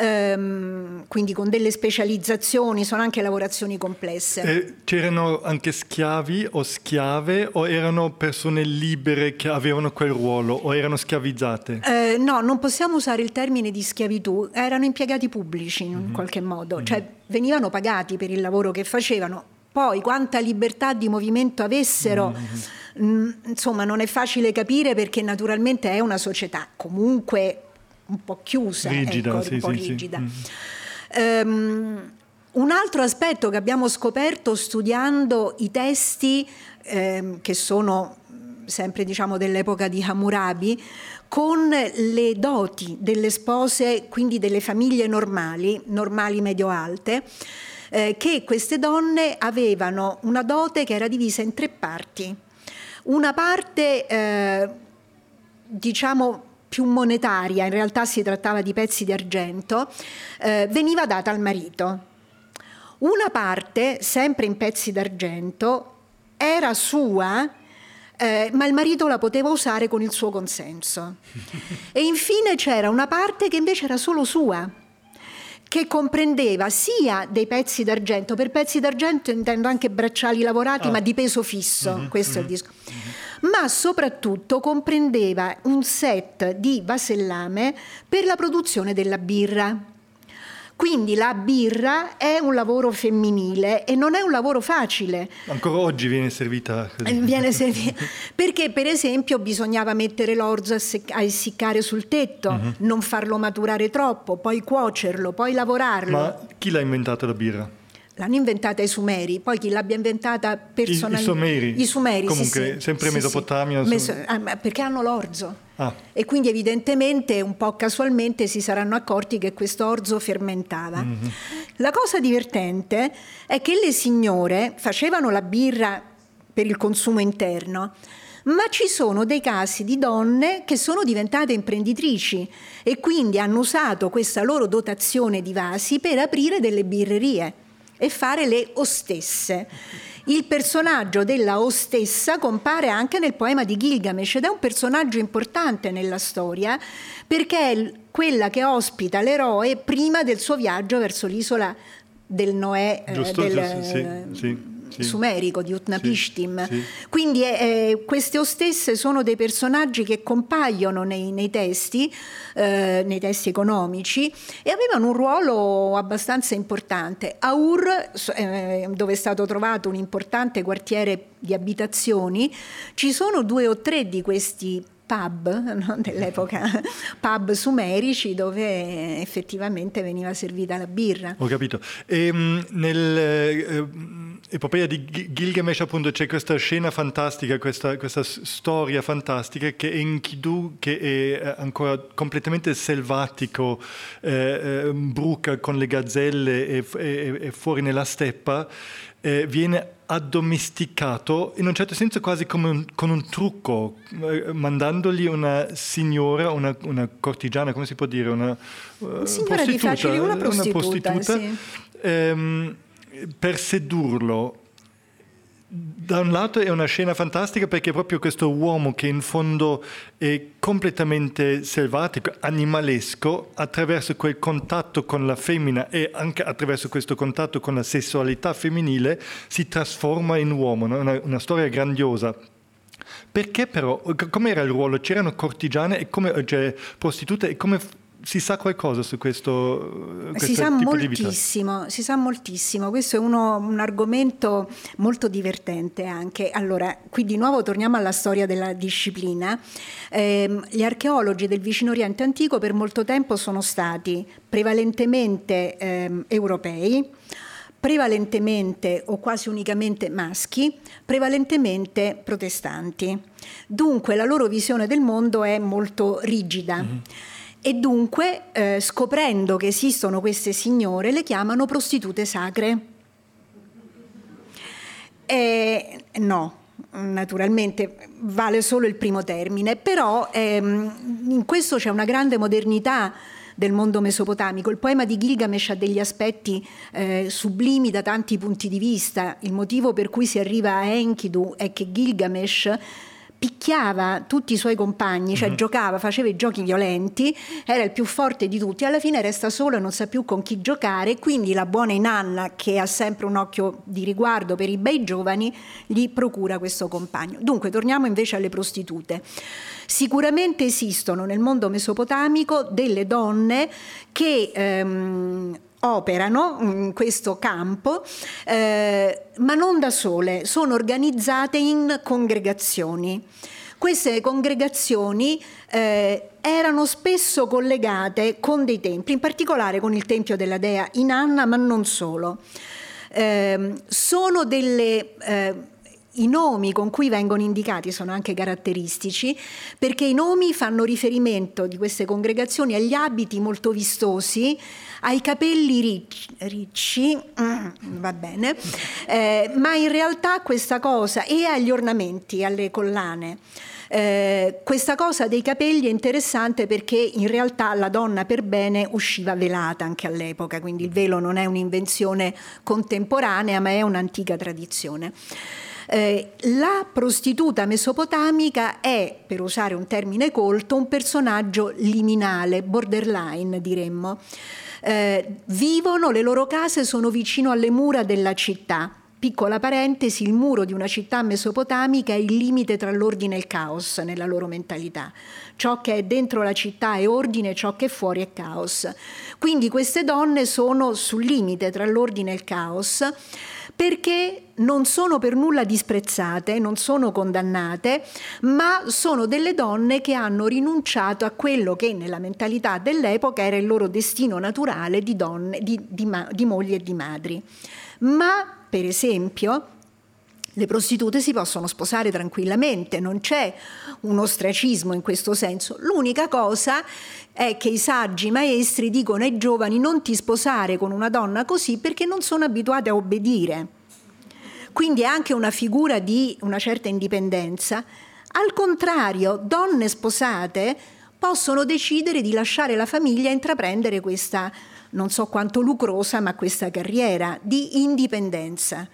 ehm, quindi con delle specializzazioni, sono anche lavorazioni complesse. E c'erano anche schiavi o schiave o erano persone libere che avevano quel ruolo o erano schiavizzate? Eh, no, non possiamo usare il termine di schiavitù, erano impiegati pubblici in mm-hmm. qualche modo, mm-hmm. cioè venivano pagati per il lavoro che facevano. Poi quanta libertà di movimento avessero, mm-hmm. mh, insomma non è facile capire perché naturalmente è una società comunque un po' chiusa, rigida, ecco, sì, un po' sì, rigida. Sì. Um, un altro aspetto che abbiamo scoperto studiando i testi ehm, che sono sempre diciamo dell'epoca di Hammurabi, con le doti delle spose, quindi delle famiglie normali, normali medio-alte, eh, che queste donne avevano una dote che era divisa in tre parti. Una parte, eh, diciamo, più monetaria, in realtà si trattava di pezzi di argento, eh, veniva data al marito. Una parte, sempre in pezzi d'argento, era sua, eh, ma il marito la poteva usare con il suo consenso. E infine c'era una parte che invece era solo sua, che comprendeva sia dei pezzi d'argento, per pezzi d'argento intendo anche bracciali lavorati, ah. ma di peso fisso, mm-hmm. questo mm-hmm. è il discorso. Mm-hmm ma soprattutto comprendeva un set di vasellame per la produzione della birra. Quindi la birra è un lavoro femminile e non è un lavoro facile. Ancora oggi viene servita così. Eh, viene servita perché per esempio bisognava mettere l'orzo a, sec- a essiccare sul tetto, uh-huh. non farlo maturare troppo, poi cuocerlo, poi lavorarlo. Ma chi l'ha inventato la birra? L'hanno inventata i Sumeri, poi chi l'abbia inventata personalmente... I, i Sumeri? I Sumeri, Comunque, sì, sì. sempre sì, Mesopotamia? Meso- ah, perché hanno l'orzo. Ah. E quindi evidentemente, un po' casualmente, si saranno accorti che questo orzo fermentava. Mm-hmm. La cosa divertente è che le signore facevano la birra per il consumo interno, ma ci sono dei casi di donne che sono diventate imprenditrici e quindi hanno usato questa loro dotazione di vasi per aprire delle birrerie e fare le ostesse. Il personaggio della ostessa compare anche nel poema di Gilgamesh ed è un personaggio importante nella storia perché è quella che ospita l'eroe prima del suo viaggio verso l'isola del Noè. Eh, Giusto, del, sì, sì sì. sumerico di Utnapishtim. Sì. Quindi eh, queste ostesse sono dei personaggi che compaiono nei, nei testi, eh, nei testi economici e avevano un ruolo abbastanza importante. A Ur, eh, dove è stato trovato un importante quartiere di abitazioni, ci sono due o tre di questi pub no, dell'epoca, pub sumerici dove effettivamente veniva servita la birra. Ho capito. E, ehm, nel, eh, di Gilgamesh appunto c'è questa scena fantastica, questa, questa storia fantastica che Enkidu, che è eh, ancora completamente selvatico, eh, eh, bruca con le gazzelle e, e, e fuori nella steppa, eh, viene addomesticato in un certo senso quasi come un, con un trucco, eh, mandandogli una signora, una, una, cortigiana, come si può dire? Una, uh, signora di facili, una prostituta, una prostituta sì. ehm, per sedurlo da un lato è una scena fantastica perché proprio questo uomo che in fondo è completamente selvatico, animalesco, attraverso quel contatto con la femmina e anche attraverso questo contatto con la sessualità femminile si trasforma in uomo, no? una, una storia grandiosa. Perché però, com'era il ruolo? C'erano cortigiane e come, cioè, prostitute e come si sa qualcosa su questo, si sa moltissimo, si sa moltissimo, questo è uno, un argomento molto divertente anche. Allora, qui di nuovo torniamo alla storia della disciplina. Eh, gli archeologi del vicino Oriente antico per molto tempo sono stati prevalentemente eh, europei, prevalentemente o quasi unicamente maschi, prevalentemente protestanti. Dunque la loro visione del mondo è molto rigida. Mm-hmm e dunque, eh, scoprendo che esistono queste signore, le chiamano prostitute sacre. E, no, naturalmente vale solo il primo termine, però ehm, in questo c'è una grande modernità del mondo mesopotamico. Il poema di Gilgamesh ha degli aspetti eh, sublimi da tanti punti di vista. Il motivo per cui si arriva a Enkidu è che Gilgamesh picchiava tutti i suoi compagni, cioè mm-hmm. giocava, faceva i giochi violenti, era il più forte di tutti, alla fine resta solo e non sa più con chi giocare, quindi la buona Inanna, che ha sempre un occhio di riguardo per i bei giovani, gli procura questo compagno. Dunque, torniamo invece alle prostitute. Sicuramente esistono nel mondo mesopotamico delle donne che ehm, operano in questo campo, eh, ma non da sole, sono organizzate in congregazioni. Queste congregazioni eh, erano spesso collegate con dei templi, in particolare con il tempio della dea Inanna, ma non solo. Eh, sono delle eh, i nomi con cui vengono indicati sono anche caratteristici perché i nomi fanno riferimento di queste congregazioni agli abiti molto vistosi, ai capelli ricci, ricci mm, va bene, eh, ma in realtà questa cosa e agli ornamenti, alle collane. Eh, questa cosa dei capelli è interessante perché in realtà la donna per bene usciva velata anche all'epoca, quindi il velo non è un'invenzione contemporanea ma è un'antica tradizione. Eh, la prostituta mesopotamica è, per usare un termine colto, un personaggio liminale, borderline diremmo. Eh, vivono, le loro case sono vicino alle mura della città. Piccola parentesi, il muro di una città mesopotamica è il limite tra l'ordine e il caos nella loro mentalità. Ciò che è dentro la città è ordine, ciò che è fuori è caos. Quindi queste donne sono sul limite tra l'ordine e il caos perché non sono per nulla disprezzate, non sono condannate, ma sono delle donne che hanno rinunciato a quello che nella mentalità dell'epoca era il loro destino naturale di, donne, di, di, di mogli e di madri. Ma, per esempio, le prostitute si possono sposare tranquillamente, non c'è un ostracismo in questo senso. L'unica cosa è che i saggi maestri dicono ai giovani non ti sposare con una donna così perché non sono abituate a obbedire. Quindi è anche una figura di una certa indipendenza. Al contrario, donne sposate possono decidere di lasciare la famiglia e intraprendere questa, non so quanto lucrosa, ma questa carriera di indipendenza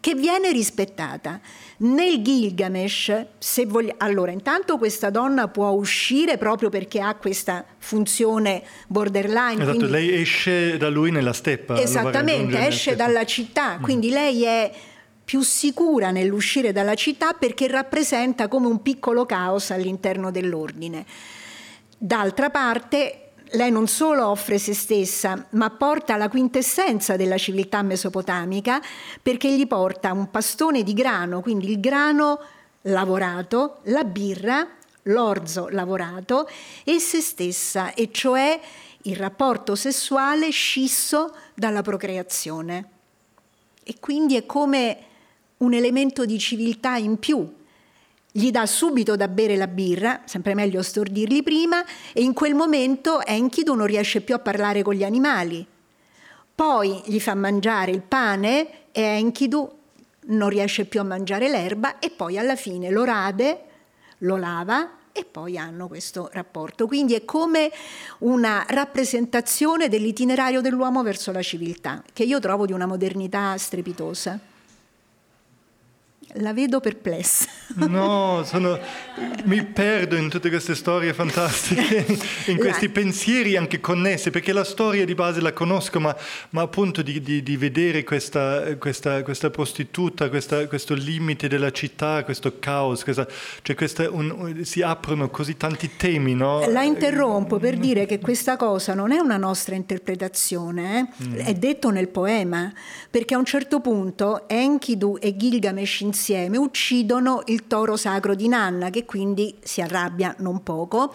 che viene rispettata. Nel Gilgamesh, se vogliamo, allora intanto questa donna può uscire proprio perché ha questa funzione borderline. Esatto, quindi... lei esce da lui nella steppa. Esattamente, esce dalla città, mm. quindi lei è più sicura nell'uscire dalla città perché rappresenta come un piccolo caos all'interno dell'ordine. D'altra parte, lei non solo offre se stessa, ma porta la quintessenza della civiltà mesopotamica perché gli porta un pastone di grano, quindi il grano lavorato, la birra, l'orzo lavorato e se stessa, e cioè il rapporto sessuale scisso dalla procreazione. e quindi è come un elemento di civiltà in più. Gli dà subito da bere la birra, sempre meglio stordirli prima, e in quel momento Enkidu non riesce più a parlare con gli animali. Poi gli fa mangiare il pane e Enkidu non riesce più a mangiare l'erba e poi alla fine lo rade, lo lava e poi hanno questo rapporto. Quindi è come una rappresentazione dell'itinerario dell'uomo verso la civiltà, che io trovo di una modernità strepitosa. La vedo perplessa. No, sono, mi perdo in tutte queste storie fantastiche, in questi la... pensieri anche connessi, perché la storia di base la conosco, ma, ma appunto di, di, di, vedere questa, questa, questa prostituta, questa, questo limite della città, questo caos, cioè un, si aprono così tanti temi. No? La interrompo per dire che questa cosa non è una nostra interpretazione, eh? mm. è detto nel poema, perché a un certo punto Enkidu e Gilgamesh insieme insieme uccidono il toro sacro di Nanna, che quindi si arrabbia non poco.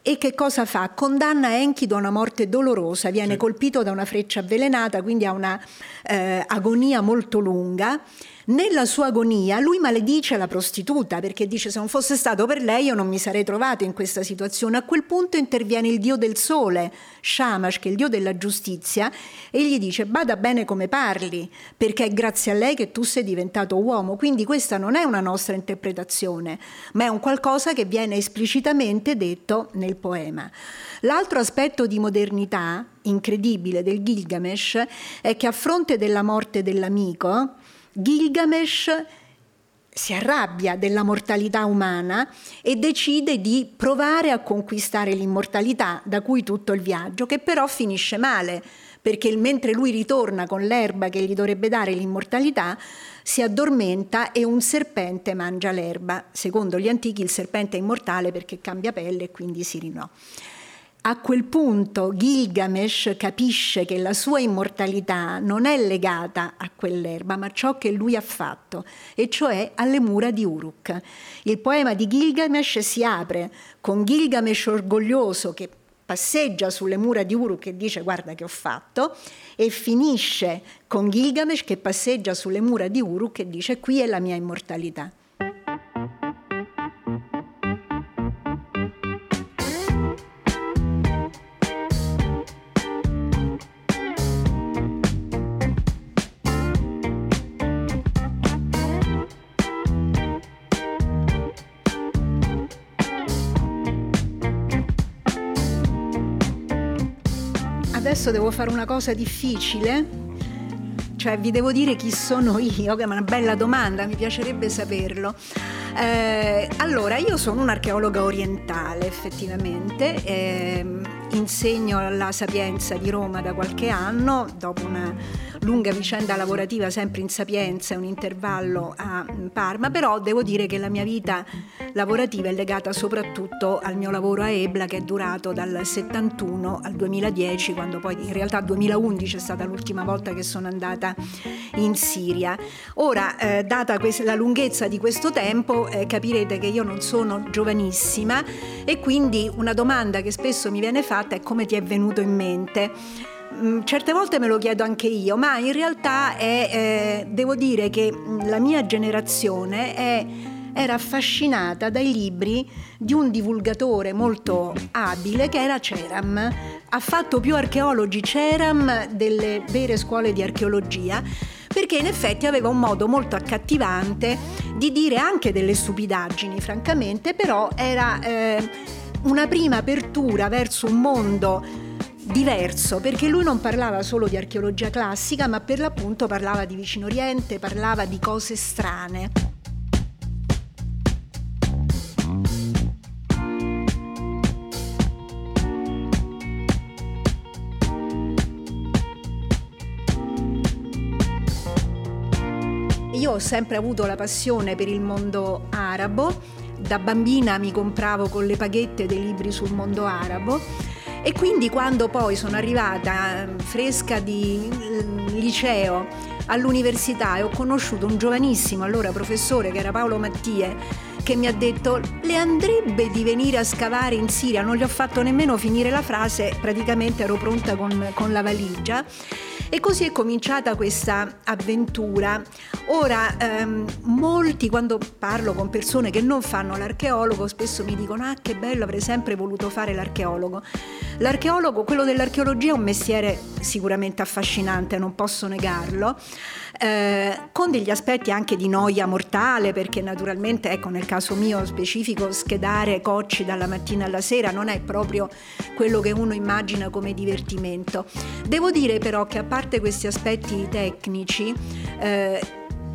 E che cosa fa? Condanna Enkidu a una morte dolorosa, viene sì. colpito da una freccia avvelenata, quindi ha una eh, agonia molto lunga nella sua agonia lui maledice la prostituta perché dice se non fosse stato per lei io non mi sarei trovato in questa situazione. A quel punto interviene il dio del sole, Shamash, che è il dio della giustizia, e gli dice bada bene come parli perché è grazie a lei che tu sei diventato uomo. Quindi questa non è una nostra interpretazione, ma è un qualcosa che viene esplicitamente detto nel poema. L'altro aspetto di modernità incredibile del Gilgamesh è che a fronte della morte dell'amico, Gilgamesh si arrabbia della mortalità umana e decide di provare a conquistare l'immortalità, da cui tutto il viaggio, che però finisce male, perché mentre lui ritorna con l'erba che gli dovrebbe dare l'immortalità, si addormenta e un serpente mangia l'erba. Secondo gli antichi il serpente è immortale perché cambia pelle e quindi si rinnova. A quel punto Gilgamesh capisce che la sua immortalità non è legata a quell'erba, ma a ciò che lui ha fatto, e cioè alle mura di Uruk. Il poema di Gilgamesh si apre con Gilgamesh orgoglioso che passeggia sulle mura di Uruk e dice guarda che ho fatto, e finisce con Gilgamesh che passeggia sulle mura di Uruk e dice qui è la mia immortalità. Adesso devo fare una cosa difficile? Cioè, vi devo dire chi sono io, che è una bella domanda, mi piacerebbe saperlo. Eh, allora, io sono un'archeologa orientale, effettivamente. Eh, insegno alla Sapienza di Roma da qualche anno, dopo una lunga vicenda lavorativa sempre in Sapienza e un intervallo a Parma, però devo dire che la mia vita lavorativa è legata soprattutto al mio lavoro a Ebla che è durato dal 71 al 2010, quando poi in realtà 2011 è stata l'ultima volta che sono andata in Siria. Ora, eh, data questa, la lunghezza di questo tempo, eh, capirete che io non sono giovanissima e quindi una domanda che spesso mi viene fatta è come ti è venuto in mente. Mm, certe volte me lo chiedo anche io, ma in realtà è, eh, devo dire che mm, la mia generazione è, era affascinata dai libri di un divulgatore molto abile che era Ceram. Ha fatto più archeologi Ceram delle vere scuole di archeologia perché in effetti aveva un modo molto accattivante di dire anche delle stupidaggini, francamente, però era eh, una prima apertura verso un mondo diverso perché lui non parlava solo di archeologia classica ma per l'appunto parlava di vicino oriente, parlava di cose strane. Io ho sempre avuto la passione per il mondo arabo, da bambina mi compravo con le paghette dei libri sul mondo arabo. E quindi quando poi sono arrivata fresca di liceo all'università e ho conosciuto un giovanissimo allora professore che era Paolo Mattie che mi ha detto le andrebbe di venire a scavare in Siria, non gli ho fatto nemmeno finire la frase, praticamente ero pronta con, con la valigia E così è cominciata questa avventura. Ora, ehm, molti quando parlo con persone che non fanno l'archeologo spesso mi dicono ah che bello avrei sempre voluto fare l'archeologo. L'archeologo, quello dell'archeologia è un mestiere sicuramente affascinante, non posso negarlo, eh, con degli aspetti anche di noia mortale, perché naturalmente, ecco, nel caso mio specifico, schedare cocci dalla mattina alla sera non è proprio quello che uno immagina come divertimento. Devo dire però che a parte questi aspetti tecnici, eh,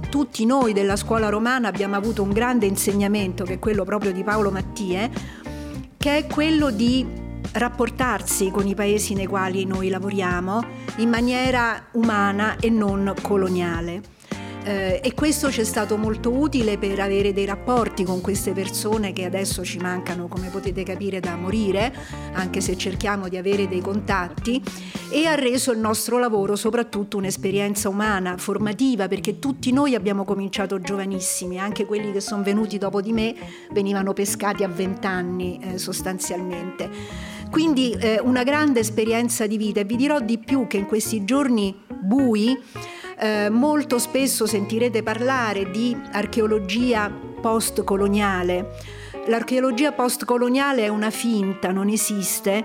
tutti noi della scuola romana abbiamo avuto un grande insegnamento, che è quello proprio di Paolo Mattie, che è quello di rapportarsi con i paesi nei quali noi lavoriamo in maniera umana e non coloniale. Eh, e questo ci è stato molto utile per avere dei rapporti con queste persone che adesso ci mancano, come potete capire, da morire, anche se cerchiamo di avere dei contatti, e ha reso il nostro lavoro soprattutto un'esperienza umana, formativa, perché tutti noi abbiamo cominciato giovanissimi, anche quelli che sono venuti dopo di me venivano pescati a vent'anni eh, sostanzialmente. Quindi eh, una grande esperienza di vita e vi dirò di più che in questi giorni bui eh, molto spesso sentirete parlare di archeologia postcoloniale. L'archeologia postcoloniale è una finta, non esiste,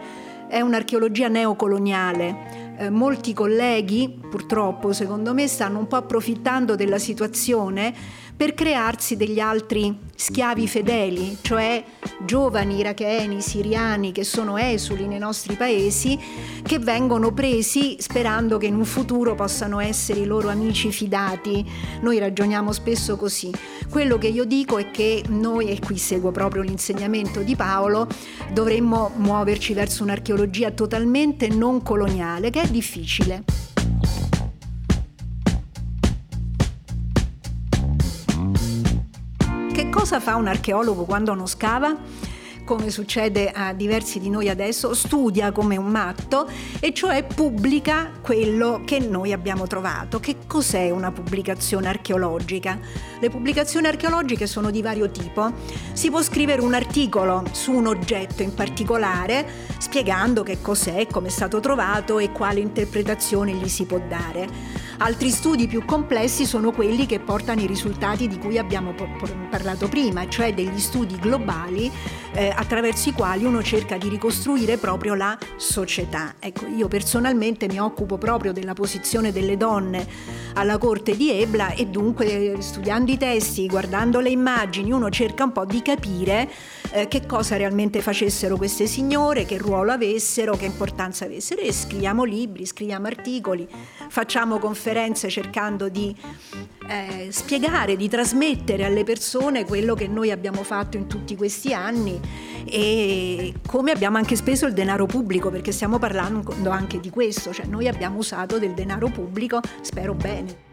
è un'archeologia neocoloniale. Eh, molti colleghi, purtroppo secondo me, stanno un po' approfittando della situazione per crearsi degli altri schiavi fedeli, cioè giovani iracheni, siriani che sono esuli nei nostri paesi, che vengono presi sperando che in un futuro possano essere i loro amici fidati. Noi ragioniamo spesso così. Quello che io dico è che noi, e qui seguo proprio l'insegnamento di Paolo, dovremmo muoverci verso un'archeologia totalmente non coloniale, che è difficile. Cosa fa un archeologo quando non scava? come succede a diversi di noi adesso, studia come un matto e cioè pubblica quello che noi abbiamo trovato. Che cos'è una pubblicazione archeologica? Le pubblicazioni archeologiche sono di vario tipo. Si può scrivere un articolo su un oggetto in particolare spiegando che cos'è, come è stato trovato e quale interpretazione gli si può dare. Altri studi più complessi sono quelli che portano i risultati di cui abbiamo parlato prima, cioè degli studi globali eh, attraverso i quali uno cerca di ricostruire proprio la società. Ecco, io personalmente mi occupo proprio della posizione delle donne alla corte di Ebla e dunque studiando i testi, guardando le immagini, uno cerca un po' di capire eh, che cosa realmente facessero queste signore, che ruolo avessero, che importanza avessero e scriviamo libri, scriviamo articoli, facciamo conferenze cercando di eh, spiegare, di trasmettere alle persone quello che noi abbiamo fatto in tutti questi anni e come abbiamo anche speso il denaro pubblico, perché stiamo parlando anche di questo, cioè noi abbiamo usato del denaro pubblico, spero bene.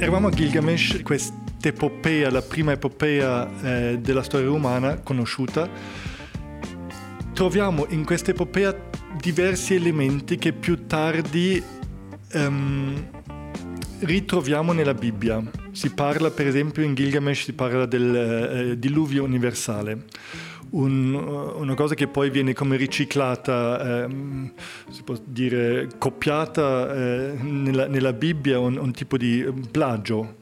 Eravamo a Gilgamesh, quest'epopea, la prima epopea eh, della storia umana conosciuta. Troviamo in questa epopea diversi elementi che più tardi um, ritroviamo nella Bibbia. Si parla, per esempio, in Gilgamesh si parla del eh, diluvio universale. Un, una cosa che poi viene come riciclata, eh, si può dire copiata eh, nella, nella, Bibbia, un, un tipo di plagio.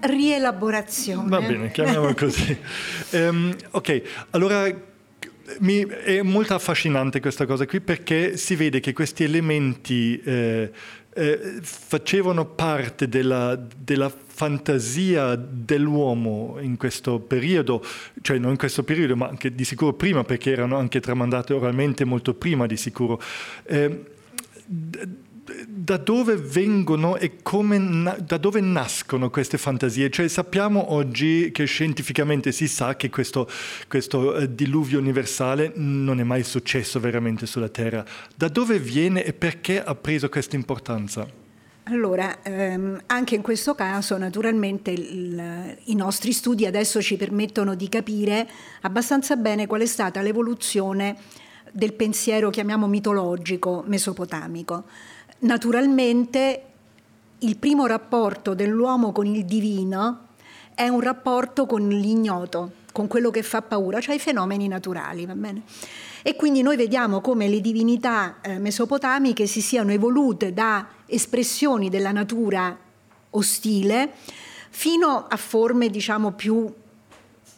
Rielaborazione. Va bene, chiamiamolo così. um, ok, allora mi, è molto affascinante questa cosa qui perché si vede che questi elementi eh, eh, facevano parte della, della, fantasia dell'uomo in questo periodo, cioè non in questo periodo, ma anche di sicuro prima, perché erano anche tramandate oralmente molto prima di sicuro. Eh, da dove vengono e come, da dove nascono queste fantasie? Cioè sappiamo oggi che scientificamente si sa che questo, questo eh, diluvio universale non è mai successo veramente sulla Terra. Da dove viene e perché ha preso questa importanza? Allora, ehm, anche in questo caso naturalmente il, i nostri studi adesso ci permettono di capire abbastanza bene qual è stata l'evoluzione del pensiero, chiamiamo mitologico, mesopotamico. Naturalmente il primo rapporto dell'uomo con il divino è un rapporto con l'ignoto, con quello che fa paura, cioè i fenomeni naturali, va bene? E quindi noi vediamo come le divinità eh, mesopotamiche si siano evolute da espressioni della natura ostile fino a forme diciamo più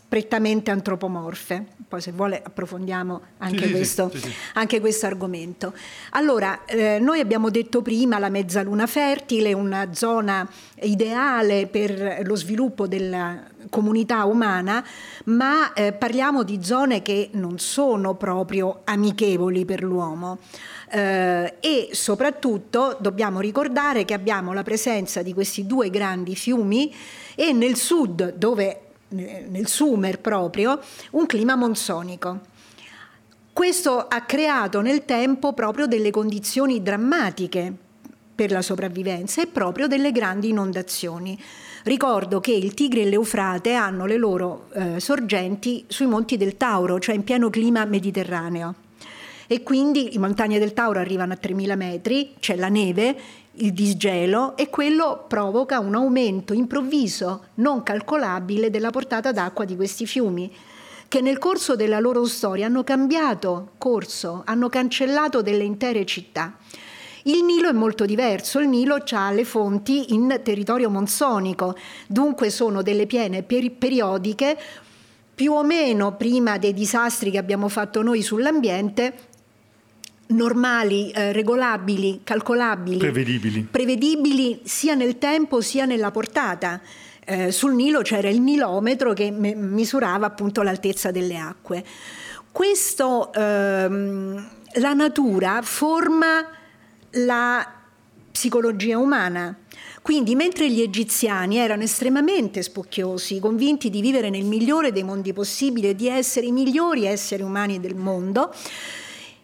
prettamente antropomorfe. Poi se vuole approfondiamo anche, sì, questo, sì, sì, anche questo, argomento. Allora, eh, noi abbiamo detto prima la mezzaluna fertile, una zona ideale per lo sviluppo della comunità umana, ma eh, parliamo di zone che non sono proprio amichevoli per l'uomo. Eh, e soprattutto dobbiamo ricordare che abbiamo la presenza di questi due grandi fiumi e nel sud, dove nel Sumer proprio, un clima monsonico. Questo ha creato nel tempo proprio delle condizioni drammatiche per la sopravvivenza e proprio delle grandi inondazioni. Ricordo che il Tigre e l'Eufrate hanno le loro eh, sorgenti sui monti del Tauro, cioè in pieno clima mediterraneo. E quindi le montagne del Tauro arrivano a 3000 metri, c'è la neve, il disgelo e quello provoca un aumento improvviso, non calcolabile, della portata d'acqua di questi fiumi che nel corso della loro storia hanno cambiato corso, hanno cancellato delle intere città. Il Nilo è molto diverso, il Nilo ha le fonti in territorio monsonico, dunque sono delle piene periodiche più o meno prima dei disastri che abbiamo fatto noi sull'ambiente, normali, eh, regolabili, calcolabili, prevedibili. prevedibili sia nel tempo sia nella portata. Eh, sul Nilo c'era il nilometro che me- misurava appunto l'altezza delle acque. Questo, ehm, la natura forma la psicologia umana. Quindi, mentre gli egiziani erano estremamente spocchiosi, convinti di vivere nel migliore dei mondi possibili e di essere i migliori esseri umani del mondo,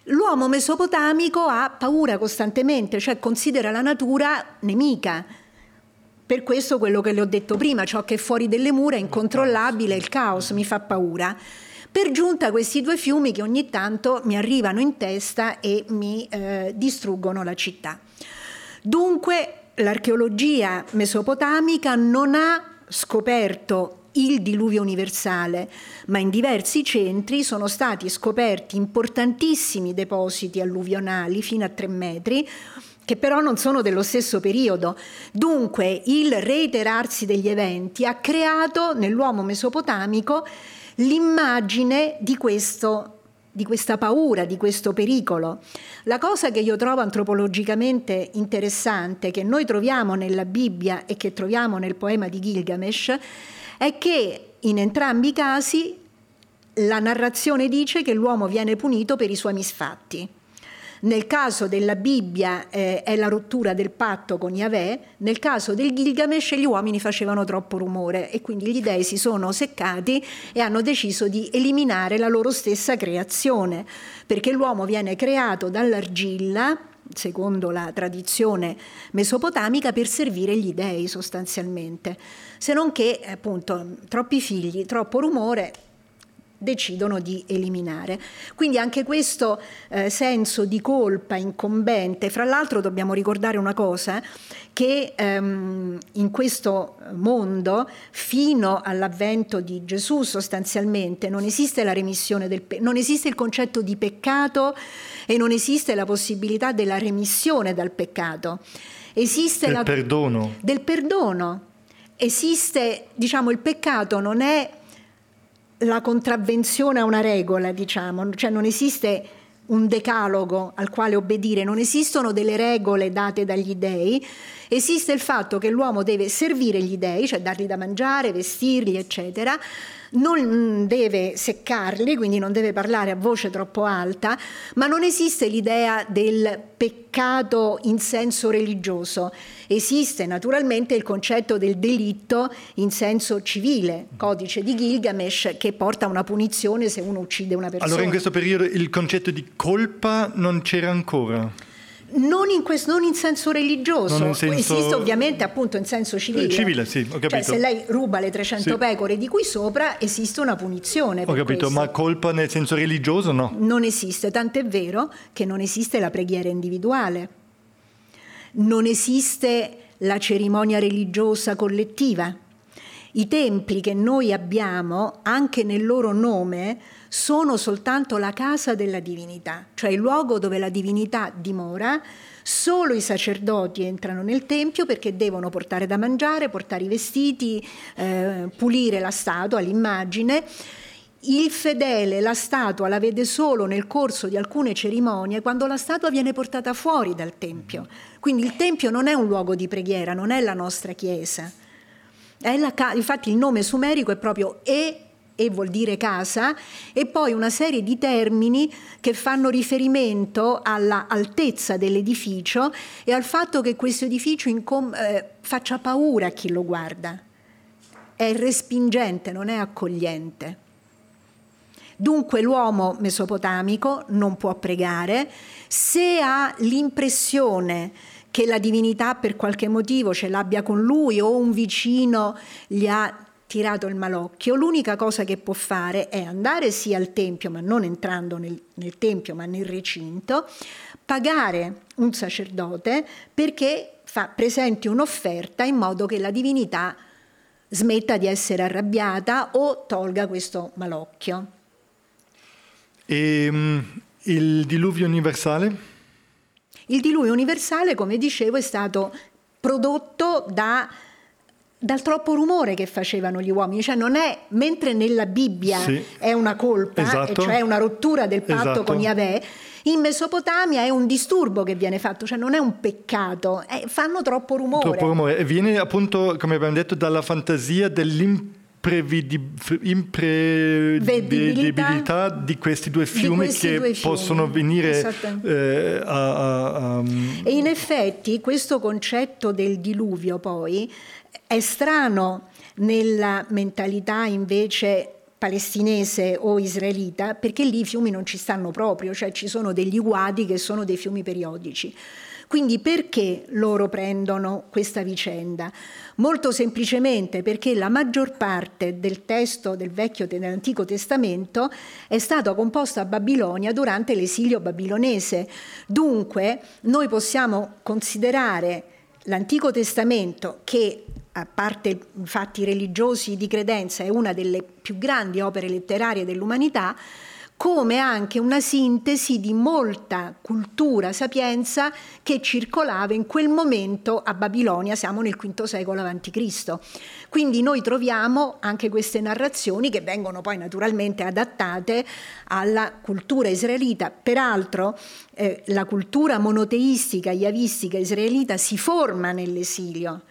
L'uomo mesopotamico ha paura costantemente, cioè considera la natura nemica. Per questo quello che le ho detto prima, ciò che è fuori delle mura è incontrollabile, il caos mi fa paura. Per giunta questi due fiumi che ogni tanto mi arrivano in testa e mi eh, distruggono la città. Dunque l'archeologia mesopotamica non ha scoperto il diluvio universale, ma in diversi centri sono stati scoperti importantissimi depositi alluvionali fino a tre metri che però non sono dello stesso periodo. Dunque il reiterarsi degli eventi ha creato nell'uomo mesopotamico l'immagine di questo di questa paura, di questo pericolo. La cosa che io trovo antropologicamente interessante, che noi troviamo nella Bibbia e che troviamo nel poema di Gilgamesh, è che in entrambi i casi la narrazione dice che l'uomo viene punito per i suoi misfatti. Nel caso della Bibbia eh, è la rottura del patto con Yahweh, nel caso del Gilgamesh gli uomini facevano troppo rumore e quindi gli dei si sono seccati e hanno deciso di eliminare la loro stessa creazione, perché l'uomo viene creato dall'argilla secondo la tradizione mesopotamica, per servire gli dei sostanzialmente. Se non che, appunto, troppi figli, troppo rumore, decidono di eliminare. Quindi anche questo eh, senso di colpa incombente, fra l'altro dobbiamo ricordare una cosa, che ehm, in questo mondo, fino all'avvento di Gesù sostanzialmente, non esiste la remissione del pe- non esiste il concetto di peccato e non esiste la possibilità della remissione dal peccato. Esiste del la, perdono. Del perdono. Esiste, diciamo, il peccato non è la contravvenzione a una regola, diciamo, cioè non esiste un decalogo al quale obbedire, non esistono delle regole date dagli dei, esiste il fatto che l'uomo deve servire gli dei, cioè dargli da mangiare, vestirli, eccetera, non deve seccarli, quindi non deve parlare a voce troppo alta, ma non esiste l'idea del peccato in senso religioso. Esiste naturalmente il concetto del delitto in senso civile, codice di Gilgamesh che porta a una punizione se uno uccide una persona. Allora in questo periodo il concetto di colpa non c'era ancora? Non in, questo, non in, senso religioso, in senso... esiste ovviamente appunto in senso civile. Civile, sì, ho capito. Cioè se lei ruba le 300 sì. pecore di qui sopra esiste una punizione. Ho capito, questo. ma colpa nel senso religioso no? Non esiste, tant'è vero che non esiste la preghiera individuale, non esiste la cerimonia religiosa collettiva. I templi che noi abbiamo, anche nel loro nome, sono soltanto la casa della divinità, cioè il luogo dove la divinità dimora. Solo i sacerdoti entrano nel tempio perché devono portare da mangiare, portare i vestiti, eh, pulire la statua, l'immagine. Il fedele la statua la vede solo nel corso di alcune cerimonie quando la statua viene portata fuori dal tempio. Quindi il tempio non è un luogo di preghiera, non è la nostra chiesa. La, infatti il nome sumerico è proprio E e vuol dire casa, e poi una serie di termini che fanno riferimento all'altezza dell'edificio e al fatto che questo edificio incom- eh, faccia paura a chi lo guarda. È respingente, non è accogliente. Dunque l'uomo mesopotamico non può pregare se ha l'impressione che la divinità per qualche motivo ce l'abbia con lui o un vicino gli ha tirato il malocchio, l'unica cosa che può fare è andare sì al tempio, ma non entrando nel, nel tempio, ma nel recinto, pagare un sacerdote perché fa, presenti un'offerta in modo che la divinità smetta di essere arrabbiata o tolga questo malocchio. E um, il diluvio universale? Il diluvio universale, come dicevo, è stato prodotto da dal troppo rumore che facevano gli uomini, cioè non è, mentre nella Bibbia sì. è una colpa, esatto. cioè una rottura del patto esatto. con Yahweh, in Mesopotamia è un disturbo che viene fatto, cioè non è un peccato, è, fanno troppo rumore. Troppo rumore, viene appunto, come abbiamo detto, dalla fantasia dell'imprevedibilità di questi due fiumi questi che due fiumi. possono venire eh, a, a, a... E in effetti questo concetto del diluvio poi è strano nella mentalità invece palestinese o israelita perché lì i fiumi non ci stanno proprio, cioè ci sono degli guadi che sono dei fiumi periodici. Quindi perché loro prendono questa vicenda? Molto semplicemente perché la maggior parte del testo del Vecchio dell'Antico Testamento è stato composto a Babilonia durante l'esilio babilonese. Dunque noi possiamo considerare l'Antico Testamento che a parte fatti religiosi di credenza, è una delle più grandi opere letterarie dell'umanità, come anche una sintesi di molta cultura, sapienza che circolava in quel momento a Babilonia, siamo nel V secolo a.C. Quindi noi troviamo anche queste narrazioni che vengono poi naturalmente adattate alla cultura israelita. Peraltro eh, la cultura monoteistica, yavistica israelita si forma nell'esilio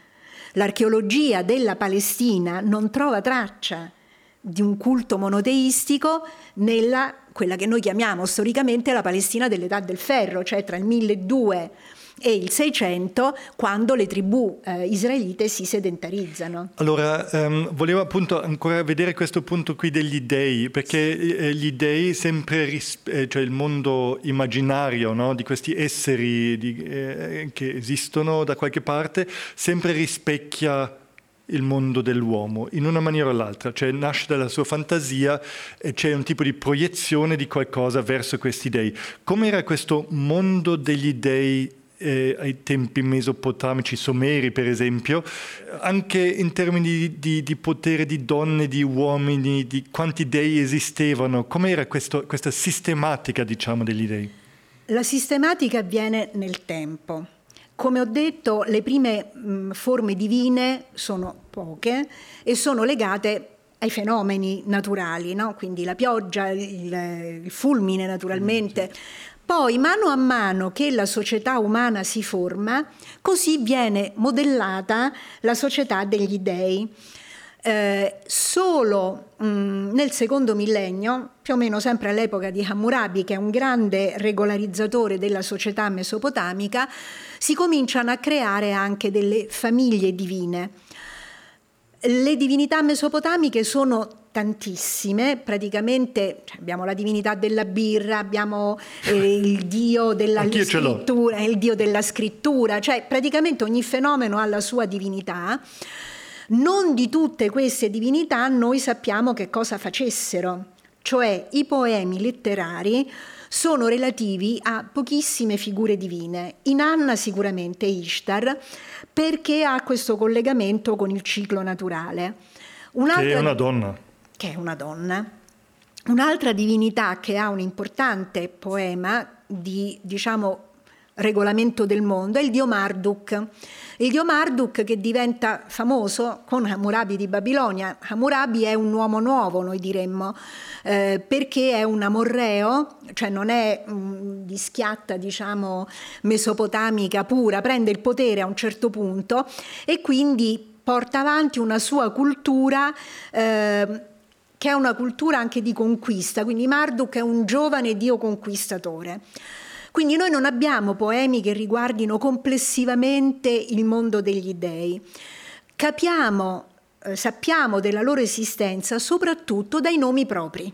L'archeologia della Palestina non trova traccia di un culto monoteistico nella quella che noi chiamiamo storicamente la Palestina dell'età del ferro, cioè tra il 1200 e il 600 quando le tribù eh, israelite si sedentarizzano. Allora, um, volevo appunto ancora vedere questo punto qui degli dei, perché eh, gli dei sempre, ris- eh, cioè il mondo immaginario no, di questi esseri di, eh, che esistono da qualche parte, sempre rispecchia il mondo dell'uomo in una maniera o l'altra, cioè nasce dalla sua fantasia e c'è un tipo di proiezione di qualcosa verso questi dei. Com'era questo mondo degli dei eh, ai tempi mesopotamici, someri per esempio, anche in termini di, di, potere di donne, di uomini, di quanti dei esistevano, com'era questo, questa sistematica diciamo, degli dei? La sistematica avviene nel tempo. Come ho detto, le prime mh, forme divine sono poche e sono legate ai fenomeni naturali, no? quindi la pioggia, il, il fulmine naturalmente, poi, mano a mano che la società umana si forma, così viene modellata la società degli dei. Eh, solo mh, mm, nel secondo millennio, più o meno sempre all'epoca di Hammurabi, che è un grande regolarizzatore della società mesopotamica, si cominciano a creare anche delle famiglie divine. Le divinità mesopotamiche sono tantissime, praticamente cioè, abbiamo la divinità della birra, abbiamo eh, il dio della scrittura, il dio della scrittura, cioè praticamente ogni fenomeno ha la sua divinità. Non di tutte queste divinità noi sappiamo che cosa facessero, cioè i poemi letterari sono relativi a pochissime figure divine. In Anna sicuramente Ishtar, perché ha questo collegamento con il ciclo naturale. Un'altra, che è una donna. Che è una donna. Un'altra divinità che ha un importante poema di, diciamo, regolamento del mondo è il dio Marduk. Il dio Marduk che diventa famoso con Hammurabi di Babilonia. Hammurabi è un uomo nuovo, noi diremmo, eh, perché è un amorreo, cioè non è um, di schiatta, diciamo, mesopotamica pura, prende il potere a un certo punto e quindi porta avanti una sua cultura eh, che è una cultura anche di conquista, quindi Marduk è un giovane dio conquistatore. Quindi noi non abbiamo poemi che riguardino complessivamente il mondo degli dei. Capiamo, eh, sappiamo della loro esistenza soprattutto dai nomi propri.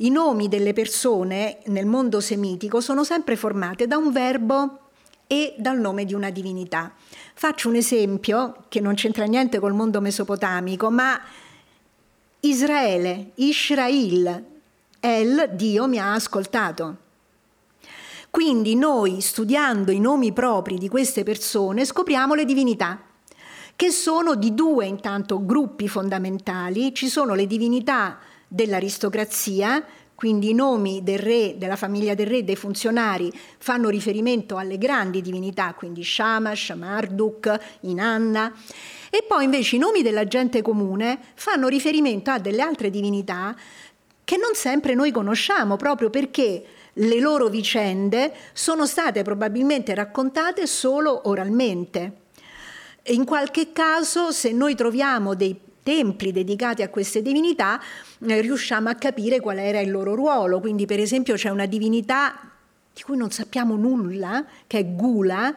I nomi delle persone nel mondo semitico sono sempre formati da un verbo e dal nome di una divinità. Faccio un esempio che non c'entra niente col mondo mesopotamico, ma Israele, Israel, El, Dio mi ha ascoltato. Quindi noi, studiando i nomi propri di queste persone, scopriamo le divinità, che sono di due intanto gruppi fondamentali. Ci sono le divinità dell'aristocrazia, quindi i nomi del re, della famiglia del re, dei funzionari fanno riferimento alle grandi divinità, quindi Shamash, Marduk, Inanna. E poi invece i nomi della gente comune fanno riferimento a delle altre divinità che non sempre noi conosciamo, proprio perché le loro vicende sono state probabilmente raccontate solo oralmente. In qualche caso, se noi troviamo dei templi dedicati a queste divinità, eh, riusciamo a capire qual era il loro ruolo. Quindi, per esempio, c'è una divinità di cui non sappiamo nulla, che è Gula,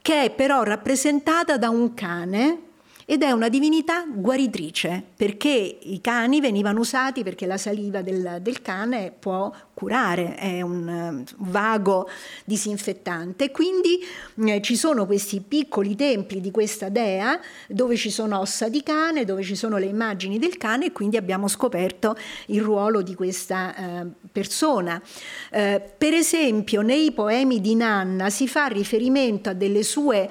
che è però rappresentata da un cane ed è una divinità guaritrice perché i cani venivano usati perché la saliva del, del cane può curare, è un uh, vago disinfettante. Quindi eh, ci sono questi piccoli templi di questa dea dove ci sono ossa di cane, dove ci sono le immagini del cane e quindi abbiamo scoperto il ruolo di questa eh, persona. Eh, per esempio nei poemi di Nanna si fa riferimento a delle sue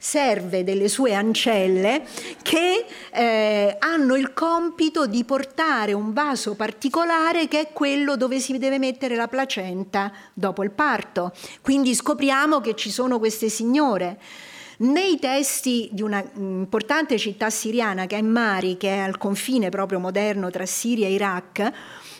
serve delle sue ancelle che eh, hanno il compito di portare un vaso particolare che è quello dove si deve mettere la placenta dopo il parto. Quindi scopriamo che ci sono queste signore. Nei testi di una importante città siriana che è Mari, che è al confine proprio moderno tra Siria e Iraq,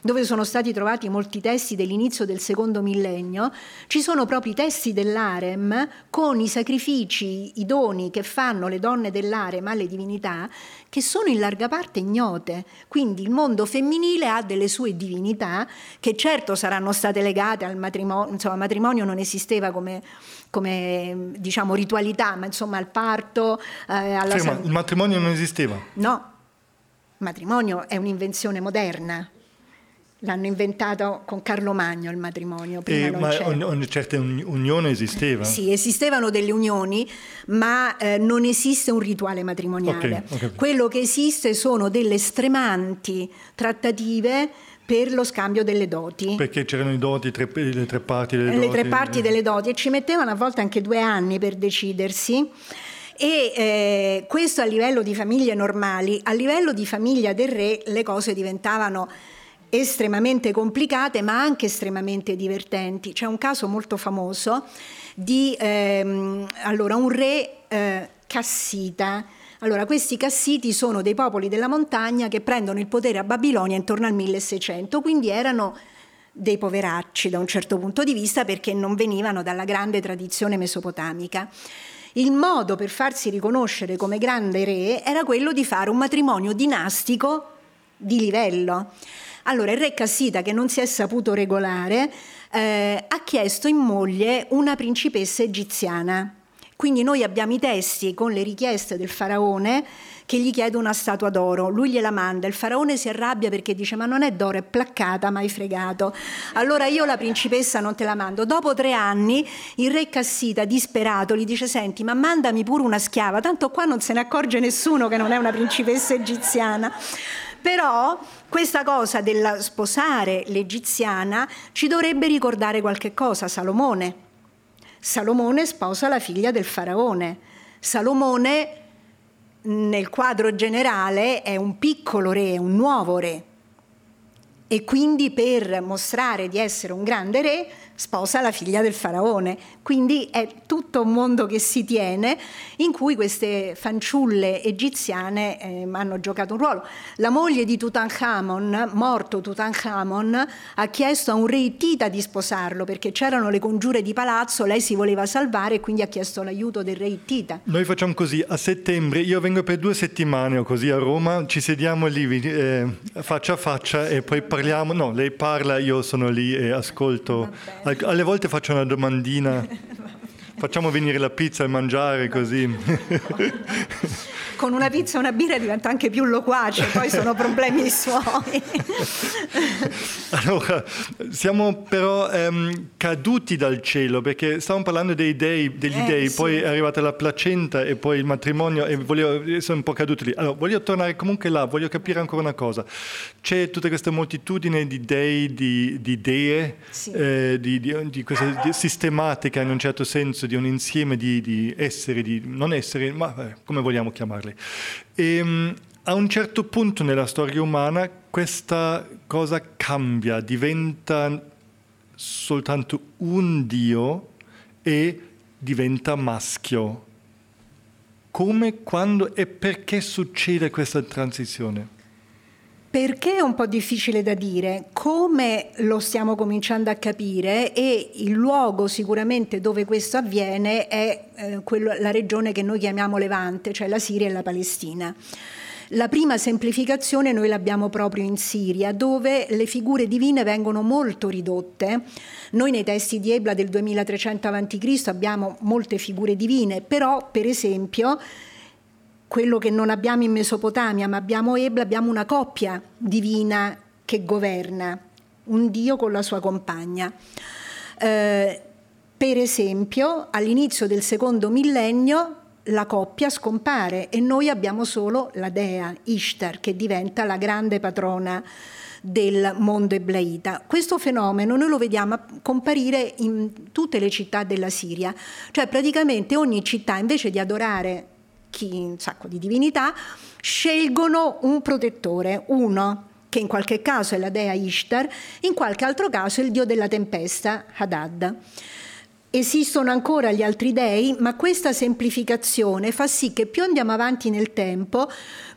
dove sono stati trovati molti testi dell'inizio del secondo millennio, ci sono proprio i testi dell'Arem con i sacrifici, i doni che fanno le donne dell'Arem alle divinità, che sono in larga parte ignote. Quindi il mondo femminile ha delle sue divinità che certo saranno state legate al matrimonio, insomma, il matrimonio non esisteva come come diciamo ritualità, ma insomma al parto, eh, alla sì, ma il matrimonio non esisteva? No, il matrimonio è un'invenzione moderna. L'hanno inventato con Carlo Magno il matrimonio. Prima eh, ma ogni, certe unioni esisteva? Sì, esistevano delle unioni, ma eh, non esiste un rituale matrimoniale. Okay. Quello che esiste sono delle stremanti trattative per lo scambio delle doti. Perché c'erano i doti, tre, le tre parti delle le doti? Le tre parti delle doti e ci mettevano a volte anche due anni per decidersi. E eh, questo a livello di famiglie normali, a livello di famiglia del re le cose diventavano estremamente complicate ma anche estremamente divertenti. C'è un caso molto famoso di ehm, allora, un re eh, cassita. Allora, questi cassiti sono dei popoli della montagna che prendono il potere a Babilonia intorno al 1600, quindi erano dei poveracci da un certo punto di vista perché non venivano dalla grande tradizione mesopotamica. Il modo per farsi riconoscere come grande re era quello di fare un matrimonio dinastico di livello. Allora il re Cassita, che non si è saputo regolare, eh, ha chiesto in moglie una principessa egiziana. Quindi noi abbiamo i testi con le richieste del faraone che gli chiede una statua d'oro, lui gliela manda, il faraone si arrabbia perché dice ma non è d'oro, è placcata, mai fregato. Allora io la principessa non te la mando. Dopo tre anni il re Cassita, disperato, gli dice senti ma mandami pure una schiava, tanto qua non se ne accorge nessuno che non è una principessa egiziana. Però questa cosa del sposare l'egiziana ci dovrebbe ricordare qualche cosa, Salomone. Salomone sposa la figlia del faraone. Salomone nel quadro generale è un piccolo re, un nuovo re. E quindi per mostrare di essere un grande re sposa la figlia del faraone. Quindi è tutto un mondo che si tiene in cui queste fanciulle egiziane eh, hanno giocato un ruolo. La moglie di Tutankhamon, morto Tutankhamon, ha chiesto a un re Ittita di sposarlo perché c'erano le congiure di palazzo, lei si voleva salvare e quindi ha chiesto l'aiuto del re Ittita. Noi facciamo così, a settembre io vengo per due settimane o così a Roma, ci sediamo lì eh, faccia a faccia e poi parliamo, no, lei parla, io sono lì e ascolto alle volte faccio una domandina. love. Facciamo venire la pizza e mangiare così. Con una pizza e una birra diventa anche più loquace, poi sono problemi suoi. allora, siamo però ehm, caduti dal cielo perché stavamo parlando dei dei, degli eh, dei, sì. poi è arrivata la placenta e poi il matrimonio e volevo, sono un po' caduti lì. Allora, voglio tornare comunque là, voglio capire ancora una cosa. C'è tutta questa moltitudine di dei, di, di dee, sì. eh, di, di, di questa sistematica in un certo senso, di un insieme di, esseri, di non esseri, ma eh, come vogliamo chiamarli. E, um, a un certo punto nella storia umana questa cosa cambia, diventa soltanto un Dio e diventa maschio. Come, quando e perché succede questa transizione? Perché è un po' difficile da dire, come lo stiamo cominciando a capire e il luogo sicuramente dove questo avviene è eh, quello, la regione che noi chiamiamo Levante, cioè la Siria e la Palestina. La prima semplificazione noi l'abbiamo proprio in Siria, dove le figure divine vengono molto ridotte. Noi nei testi di Ebla del 2300 a.C. abbiamo molte figure divine, però per esempio quello che non abbiamo in Mesopotamia, ma abbiamo Ebla, abbiamo una coppia divina che governa, un Dio con la sua compagna. Eh, per esempio, all'inizio del secondo millennio la coppia scompare e noi abbiamo solo la dea Ishtar che diventa la grande patrona del mondo eblaita. Questo fenomeno noi lo vediamo comparire in tutte le città della Siria, cioè praticamente ogni città invece di adorare chi, un sacco di divinità, scelgono un protettore, uno che in qualche caso è la dea Ishtar, in qualche altro caso è il dio della tempesta, Hadad. Esistono ancora gli altri dei, ma questa semplificazione fa sì che più andiamo avanti nel tempo,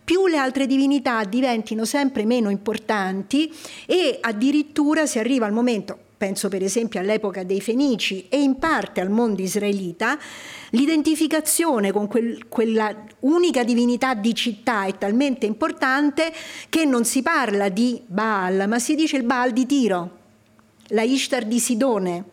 più le altre divinità diventino sempre meno importanti e addirittura si arriva al momento, penso per esempio all'epoca dei Fenici e in parte al mondo israelita, l'identificazione con quel, quella unica divinità di città è talmente importante che non si parla di Baal, ma si dice il Baal di Tiro, la Ishtar di Sidone.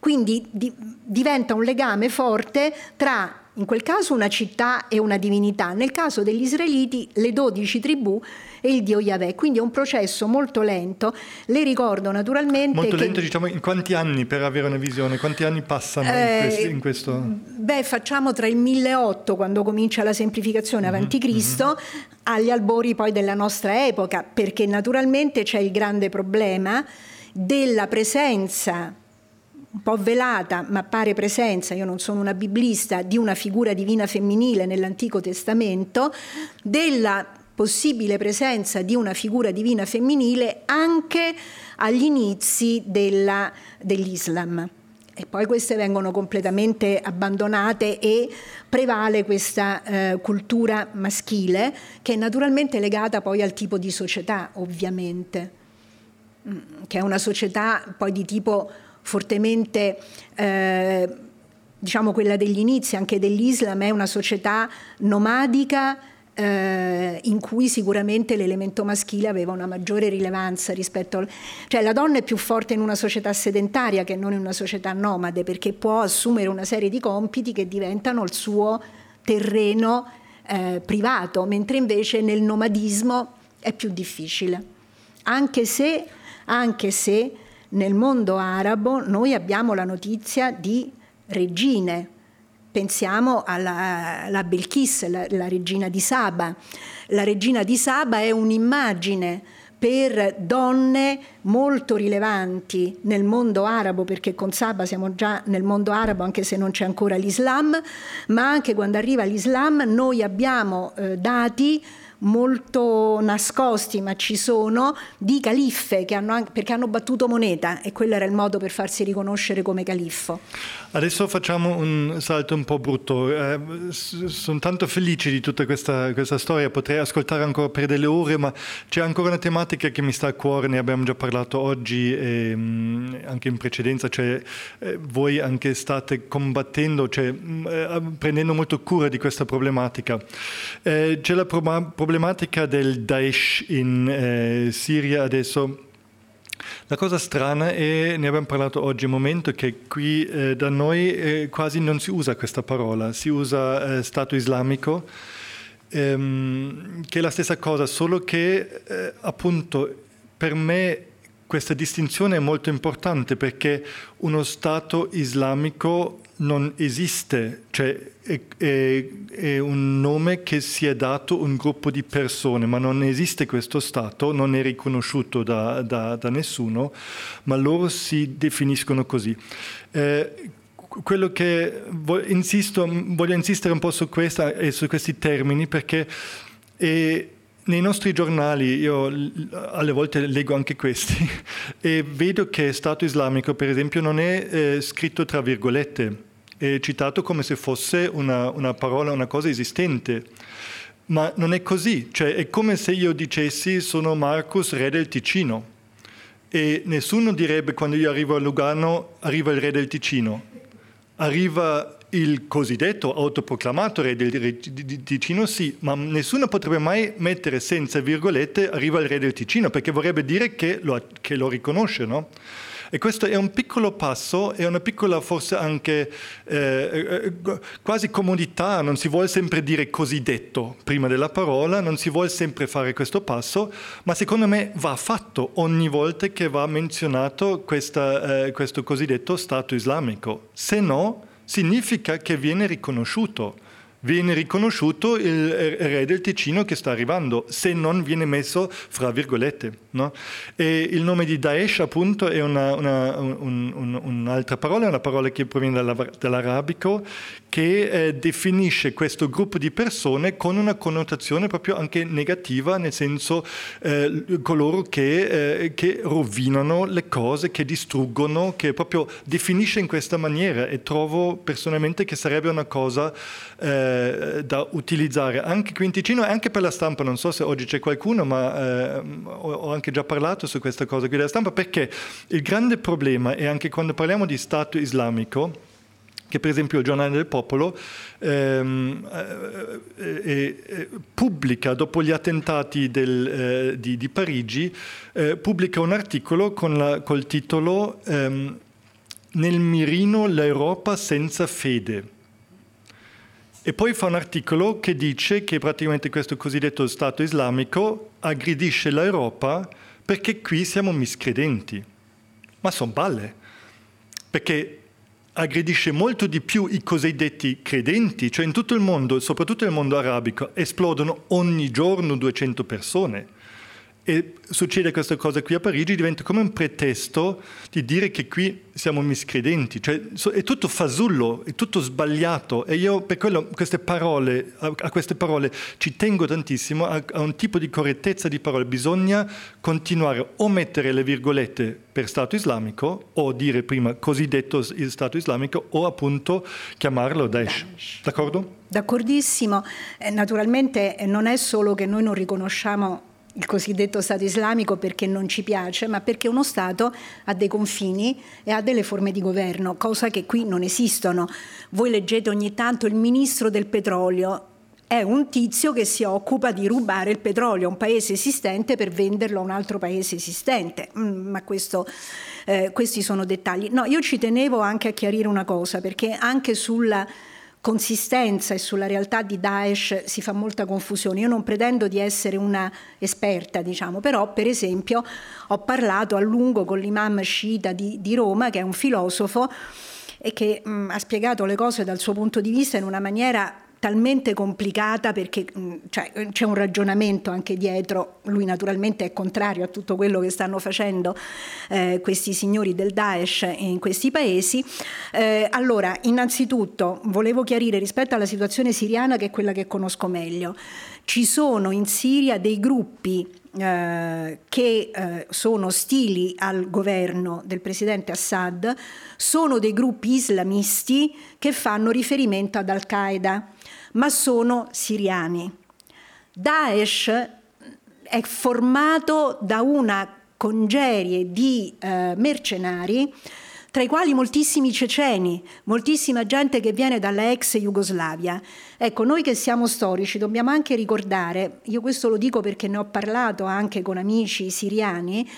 Quindi di, diventa un legame forte tra in quel caso una città e una divinità, nel caso degli israeliti le dodici tribù e il dio Yahweh. Quindi è un processo molto lento. Le ricordo naturalmente. Molto che, lento, diciamo, in quanti anni per avere una visione? Quanti anni passano eh, in, questo? Beh, facciamo tra il 1008, quando comincia la semplificazione mm-hmm, avanti Cristo, mm-hmm. agli albori poi della nostra epoca, perché naturalmente c'è il grande problema della presenza un po' velata, ma pare presenza, io non sono una biblista, di una figura divina femminile nell'Antico Testamento, della possibile presenza di una figura divina femminile anche agli inizi della, dell'Islam. E poi queste vengono completamente abbandonate e prevale questa eh, cultura maschile che è naturalmente legata poi al tipo di società, ovviamente, mm, che è una società poi di tipo fortemente... Eh, diciamo quella degli inizi anche dell'Islam è una società nomadica eh, in cui sicuramente l'elemento maschile aveva una maggiore rilevanza rispetto al... cioè la donna è più forte in una società sedentaria che non in una società nomade perché può assumere una serie di compiti che diventano il suo terreno eh, privato, mentre invece nel nomadismo è più difficile. Anche se, anche se nel mondo arabo noi abbiamo la notizia di regine, Pensiamo alla, alla Belchis, la, la regina di Saba. La regina di Saba è un'immagine per donne molto rilevanti nel mondo arabo, perché con Saba siamo già nel mondo arabo anche se non c'è ancora l'Islam, ma anche quando arriva l'Islam noi abbiamo eh, dati molto nascosti, ma ci sono, di califfe hanno, perché hanno battuto moneta e quello era il modo per farsi riconoscere come califfo. Adesso facciamo un salto un po' brutto. Eh, sono tanto felice di tutta questa, questa, storia, potrei ascoltare ancora per delle ore, ma c'è ancora una tematica che mi sta a cuore, ne abbiamo già parlato oggi e mm, anche in precedenza, cioè eh, voi anche state combattendo, cioè, mm, eh, prendendo molto cura di questa problematica. Eh, c'è la pro- problematica del Daesh in eh, Siria adesso. La cosa strana è, ne abbiamo parlato oggi un momento, che qui eh, da noi eh, quasi non si usa questa parola, si usa eh, Stato islamico, ehm, che è la stessa cosa, solo che eh, appunto per me questa distinzione è molto importante perché uno Stato islamico non esiste, cioè è, è, è, un nome che si è dato un gruppo di persone, ma non esiste questo Stato, non è riconosciuto da, da, da nessuno, ma loro si definiscono così. Eh, quello che voglio, insisto, voglio insistere un po' su, questa, e su questi termini perché è, nei nostri giornali, io alle volte leggo anche questi, e vedo che Stato islamico, per esempio, non è eh, scritto tra virgolette, è citato come se fosse una, una parola, una cosa esistente. Ma non è così, cioè è come se io dicessi sono Marcus, re del Ticino. E nessuno direbbe quando io arrivo a Lugano arriva il re del Ticino. Arriva il cosiddetto autoproclamato re del Ticino sì, ma nessuno potrebbe mai mettere senza virgolette arriva il re del Ticino, perché vorrebbe dire che lo, che lo riconosce, no? E questo è un piccolo passo, è una piccola forse anche eh, eh, quasi comodità, non si vuole sempre dire cosiddetto prima della parola, non si vuole sempre fare questo passo, ma secondo me va fatto ogni volta che va menzionato questa, eh, questo cosiddetto Stato islamico, se no significa che viene riconosciuto viene riconosciuto il re del Ticino che sta arrivando, se non viene messo fra virgolette. No? E il nome di Daesh appunto è una, una, un, un, un'altra parola, una parola che proviene dall'arabico, che eh, definisce questo gruppo di persone con una connotazione proprio anche negativa, nel senso eh, coloro che, eh, che rovinano le cose, che distruggono, che proprio definisce in questa maniera e trovo personalmente che sarebbe una cosa eh, da utilizzare anche qui in Ticino e anche per la stampa. Non so se oggi c'è qualcuno, ma eh, ho anche già parlato su questa cosa qui della stampa, perché il grande problema è anche quando parliamo di Stato islamico, che per esempio il giornale del popolo ehm, eh, eh, eh, pubblica, dopo gli attentati del, eh, di, di, Parigi, eh, pubblica un articolo con la, col titolo ehm, Nel mirino l'Europa senza fede. E poi fa un articolo che dice che praticamente questo cosiddetto Stato islamico aggredisce l'Europa perché qui siamo miscredenti. Ma sono balle, perché aggredisce molto di più i cosiddetti credenti, cioè in tutto il mondo, soprattutto nel mondo arabico, esplodono ogni giorno 200 persone e succede questa cosa qui a Parigi, diventa come un pretesto di dire che qui siamo miscredenti, cioè è tutto fasullo, è tutto sbagliato. E io per quello queste parole, a queste parole ci tengo tantissimo, a, a un tipo di correttezza di parole, bisogna continuare o mettere le virgolette per Stato islamico o dire prima cosiddetto Stato islamico o appunto chiamarlo Daesh. D'accordo? D'accordissimo, eh, naturalmente eh, non è solo che noi non riconosciamo il cosiddetto Stato islamico perché non ci piace, ma perché uno Stato ha dei confini e ha delle forme di governo, cosa che qui non esistono. Voi leggete ogni tanto il ministro del petrolio, è un tizio che si occupa di rubare il petrolio a un paese esistente per venderlo a un altro paese esistente, mm, ma questo, eh, questi sono dettagli. No, io ci tenevo anche a chiarire una cosa, perché anche sulla consistenza e sulla realtà di Daesh si fa molta confusione. Io non pretendo di essere una esperta, diciamo, però per esempio ho parlato a lungo con l'imam sciita di, di Roma, che è un filosofo e che mh, ha spiegato le cose dal suo punto di vista in una maniera talmente complicata perché mm, cioè, c'è un ragionamento anche dietro, lui naturalmente è contrario a tutto quello che stanno facendo eh, questi signori del Daesh in questi paesi. Eh, allora, innanzitutto volevo chiarire rispetto alla situazione siriana che è quella che conosco meglio. Ci sono in Siria dei gruppi eh, che eh, sono ostili al governo del presidente Assad, sono dei gruppi islamisti che fanno riferimento ad Al-Qaeda ma sono siriani. Daesh è formato da una congerie di eh, mercenari tra i quali moltissimi ceceni, moltissima gente che viene dalla ex Jugoslavia. Ecco, noi che siamo storici dobbiamo anche ricordare, io questo lo dico perché ne ho parlato anche con amici siriani,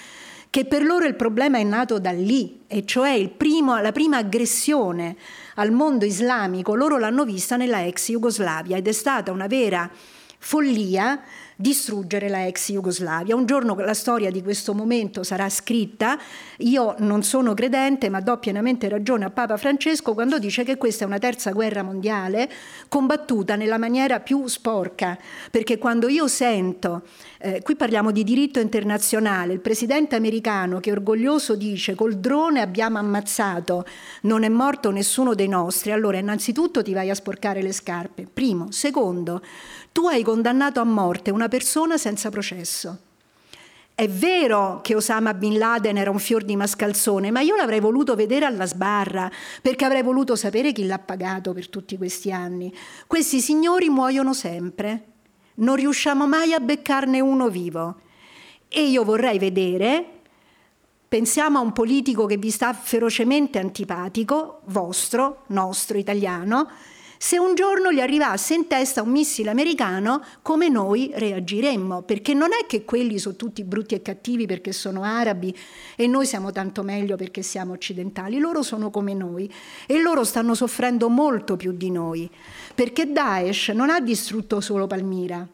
che per loro il problema è nato da lì, e cioè primo, la prima aggressione al mondo islamico, loro l'hanno vista nella ex Jugoslavia ed è stata una vera follia distruggere la ex Jugoslavia. Un giorno la storia di questo momento sarà scritta. Io non sono credente, ma do pienamente ragione a Papa Francesco quando dice che questa è una terza guerra mondiale combattuta nella maniera più sporca, perché quando io sento eh, qui parliamo di diritto internazionale, il presidente americano che orgoglioso dice col drone abbiamo ammazzato, non è morto nessuno dei nostri, allora innanzitutto ti vai a sporcare le scarpe, primo. Secondo, tu hai condannato a morte una persona senza processo. È vero che Osama Bin Laden era un fior di mascalzone, ma io l'avrei voluto vedere alla sbarra, perché avrei voluto sapere chi l'ha pagato per tutti questi anni. Questi signori muoiono sempre, non riusciamo mai a beccarne uno vivo. E io vorrei vedere, pensiamo a un politico che vi sta ferocemente antipatico, vostro, nostro, italiano, se un giorno gli arrivasse in testa un missile americano, come noi reagiremmo? Perché non è che quelli sono tutti brutti e cattivi perché sono arabi e noi siamo tanto meglio perché siamo occidentali, loro sono come noi e loro stanno soffrendo molto più di noi, perché Daesh non ha distrutto solo Palmira,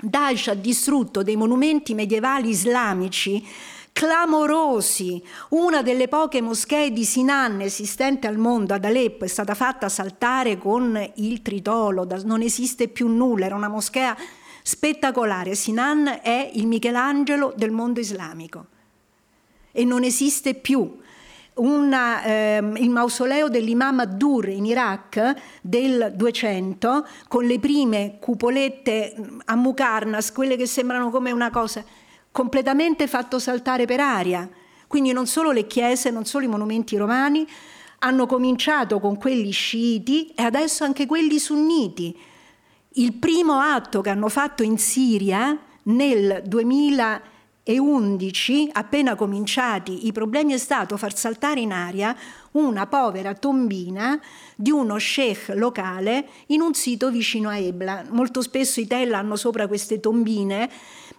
Daesh ha distrutto dei monumenti medievali islamici clamorosi. Una delle poche moschee di Sinan esistente al mondo ad Aleppo è stata fatta saltare con il tritolo, non esiste più nulla, era una moschea spettacolare. Sinan è il Michelangelo del mondo islamico e non esiste più. Una, ehm, il mausoleo dell'imam Adur in Iraq del 200 con le prime cupolette a Mukarnas, quelle che sembrano come una cosa completamente fatto saltare per aria. Quindi non solo le chiese, non solo i monumenti romani, hanno cominciato con quelli sciiti e adesso anche quelli sunniti. Il primo atto che hanno fatto in Siria nel 2011, appena cominciati i problemi, è stato far saltare in aria una povera tombina di uno sheikh locale in un sito vicino a Ebla. Molto spesso i tell hanno sopra queste tombine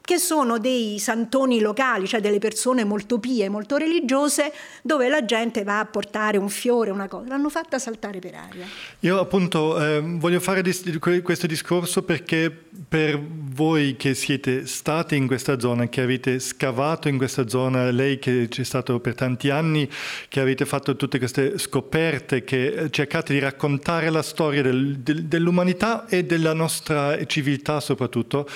che sono dei santoni locali, cioè delle persone molto pie, molto religiose, dove la gente va a portare un fiore, una cosa. L'hanno fatta saltare per aria. Io appunto eh, voglio fare questo discorso perché per voi che siete stati in questa zona, che avete scavato in questa zona, lei che c'è stato per tanti anni, che avete fatto tutte queste scoperte, che cercate di raccontare la storia del, del, dell'umanità e della nostra civiltà soprattutto,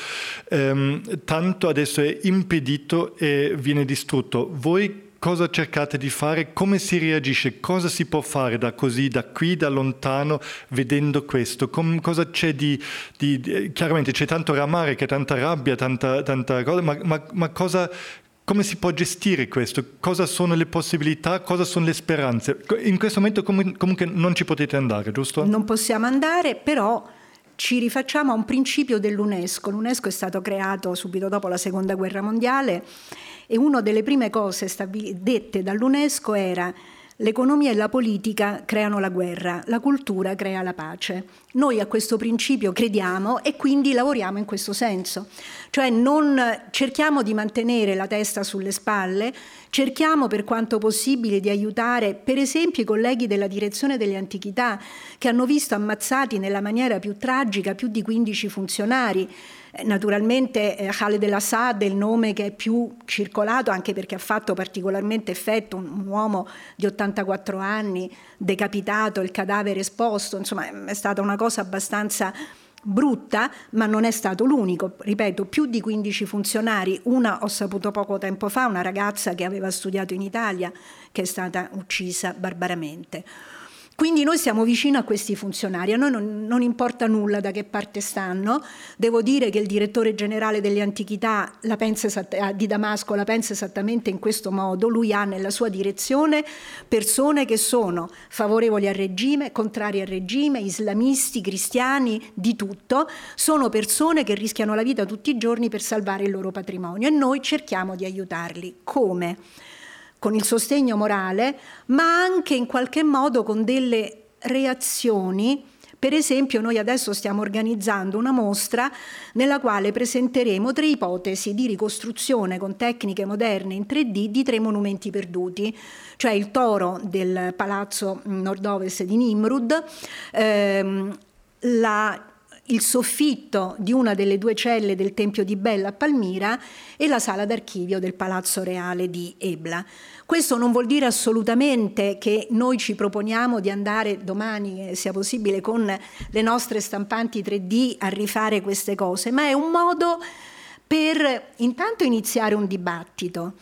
ehm, tanto adesso è impedito e viene distrutto. Voi cosa cercate di fare, come si reagisce, cosa si può fare da così, da qui, da lontano, vedendo questo, Com- cosa c'è di, di, di, chiaramente c'è tanto ramare, tanta rabbia, tanta, tanta cosa, ma, ma, ma cosa, come si può gestire questo? Cosa sono le possibilità? Cosa sono le speranze? In questo momento comunque non ci potete andare, giusto? Non possiamo andare, però ci rifacciamo a un principio dell'UNESCO. L'UNESCO è stato creato subito dopo la Seconda Guerra Mondiale e una delle prime cose dette dall'UNESCO era L'economia e la politica creano la guerra, la cultura crea la pace. Noi a questo principio crediamo e quindi lavoriamo in questo senso, cioè non cerchiamo di mantenere la testa sulle spalle, cerchiamo per quanto possibile di aiutare per esempio i colleghi della direzione delle antichità che hanno visto ammazzati nella maniera più tragica più di 15 funzionari naturalmente eh, Khaled el-Assad è il nome che è più circolato anche perché ha fatto particolarmente effetto un, un, uomo di 84 anni decapitato, il cadavere esposto, insomma è stata una cosa abbastanza brutta, ma non è stato l'unico. Ripeto, più di 15 funzionari, una ho saputo poco tempo fa, una ragazza che aveva studiato in Italia, che è stata uccisa barbaramente. Quindi noi siamo vicini a questi funzionari, a noi non, non, importa nulla da che parte stanno, devo dire che il direttore generale delle antichità pensa, eh, di Damasco la pensa esattamente in questo modo, lui ha nella sua direzione persone che sono favorevoli al regime, contrari al regime, islamisti, cristiani, di tutto, sono persone che rischiano la vita tutti i giorni per salvare il loro patrimonio e noi cerchiamo di aiutarli. Come? Con il sostegno morale, ma anche in qualche modo con delle reazioni. Per esempio, noi adesso stiamo organizzando una mostra nella quale presenteremo tre ipotesi di ricostruzione con tecniche moderne in 3D di tre monumenti perduti, cioè il toro del palazzo nord-ovest di Nimrud, ehm, la il soffitto di una delle due celle del Tempio di Bella a Palmira e la sala d'archivio del Palazzo Reale di Ebla. Questo non vuol dire assolutamente che noi ci proponiamo di andare domani, eh, sia possibile, con le nostre stampanti 3D a rifare queste cose, ma è un modo per intanto iniziare un dibattito.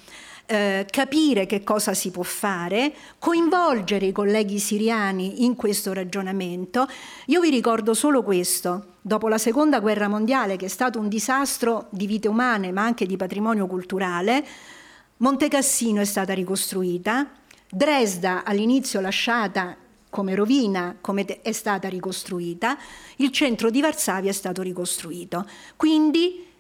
Eh, capire che cosa si può fare, coinvolgere i colleghi siriani in questo ragionamento. Io vi ricordo solo questo. Dopo la seconda guerra mondiale, che è stato un disastro di vite umane ma anche di patrimonio culturale, Montecassino è stata ricostruita, Dresda all'inizio lasciata come rovina come è stata ricostruita, il centro di Varsavia è stato ricostruito. Quindi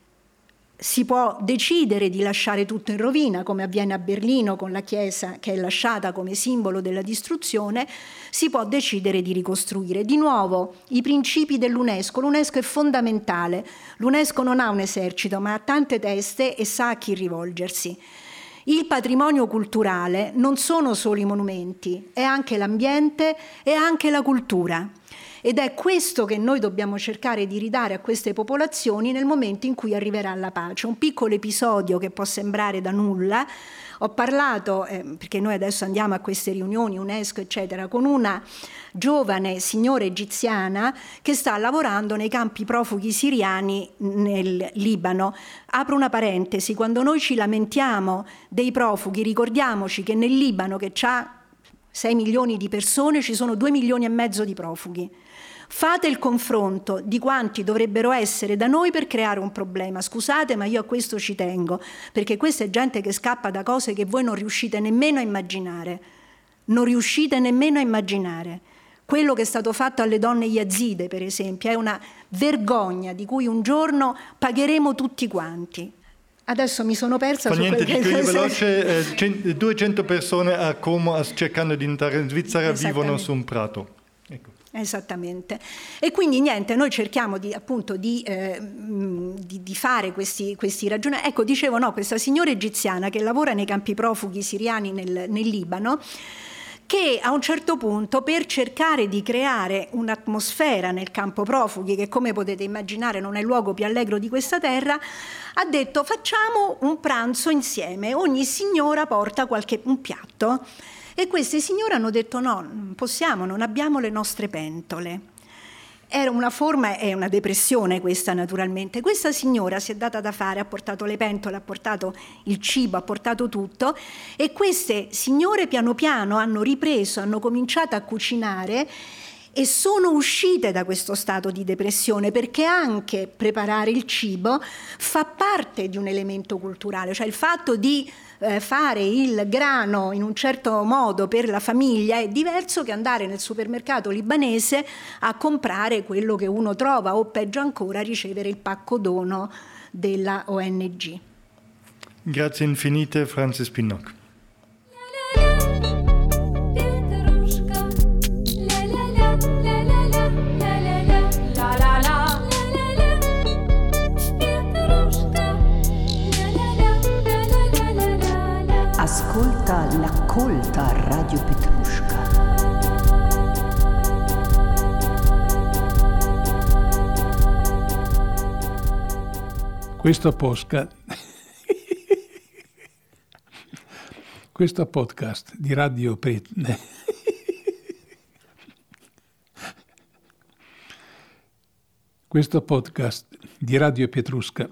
si può decidere di lasciare tutto in rovina, come avviene a Berlino con la chiesa che è lasciata come simbolo della distruzione, si può decidere di ricostruire. Di nuovo, i principi dell'UNESCO. L'UNESCO è fondamentale. L'UNESCO non ha un esercito, ma ha tante teste e sa a chi rivolgersi. Il patrimonio culturale non sono solo i monumenti, è anche l'ambiente e anche la cultura. Ed è questo che noi dobbiamo cercare di ridare a queste popolazioni nel momento in cui arriverà la pace. Un piccolo episodio che può sembrare da nulla. Ho parlato, eh, perché noi adesso andiamo a queste riunioni, UNESCO, eccetera, con una giovane signora egiziana che sta lavorando nei campi profughi siriani nel Libano. Apro una parentesi, quando noi ci lamentiamo dei profughi, ricordiamoci che nel Libano, che ha 6 milioni di persone, ci sono 2 milioni e mezzo di profughi. Fate il confronto di quanti dovrebbero essere da noi per creare un problema. Scusate, ma io a questo ci tengo, perché questa è gente che scappa da cose che voi non riuscite nemmeno a immaginare. Non riuscite nemmeno a immaginare. Quello che è stato fatto alle donne yazide, per esempio, è una vergogna di cui un giorno pagheremo tutti quanti. Adesso mi sono persa Fa su niente quel di che più veloce, eh, 200 persone a Como cercando di entrare in Svizzera vivono su un prato. Esattamente. E quindi niente, noi cerchiamo di, appunto di, eh, di, di fare questi, questi ragionamenti. Ecco, dicevo, no, questa signora egiziana che lavora nei campi profughi siriani nel, nel Libano, che a un certo punto per cercare di creare un'atmosfera nel campo profughi, che come potete immaginare non è il luogo più allegro di questa terra, ha detto facciamo un pranzo insieme, ogni signora porta qualche, un piatto e queste signore hanno detto no, possiamo, non abbiamo le nostre pentole. Era una forma e una depressione questa naturalmente. Questa signora si è data da fare, ha portato le pentole, ha portato il cibo, ha portato tutto e queste signore piano piano hanno ripreso, hanno cominciato a cucinare e sono uscite da questo stato di depressione perché anche preparare il cibo fa parte di un elemento culturale, cioè il fatto di eh, fare il grano in un certo modo per la famiglia è diverso che andare nel supermercato libanese a comprare quello che uno trova o peggio ancora ricevere il pacco dono della ONG. Grazie infinite Francis Pinnock. Radio Petrushka. Questo posca... Questo podcast di Radio Pet... Questo podcast di Radio Petrusca...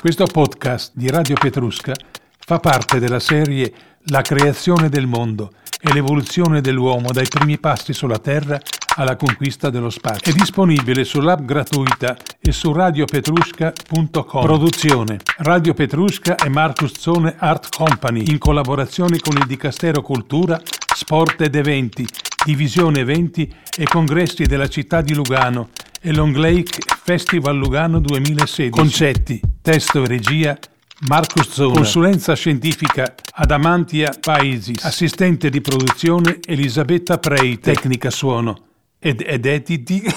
Questo podcast di Radio Petrusca fa parte della serie La creazione del mondo e l'evoluzione dell'uomo dai primi passi sulla Terra alla conquista dello spazio. È disponibile sull'app gratuita e su radiopetrusca.com. Produzione Radio Petrusca e Marcus Zone Art Company in collaborazione con il Dicastero Cultura, Sport ed Eventi, Divisione Eventi e Congressi della città di Lugano e Long Lake Festival Lugano 2016. Concetti, testo e regia Marcus Zona. Consulenza scientifica Adamantia Paesis. Assistente di produzione Elisabetta Prei. Tecnica suono ed, ed editing.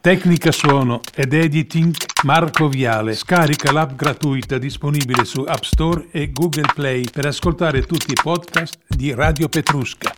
Tecnica suono ed editing Marco Viale. Scarica l'app gratuita disponibile su App Store e Google Play per ascoltare tutti i podcast di Radio Petrusca.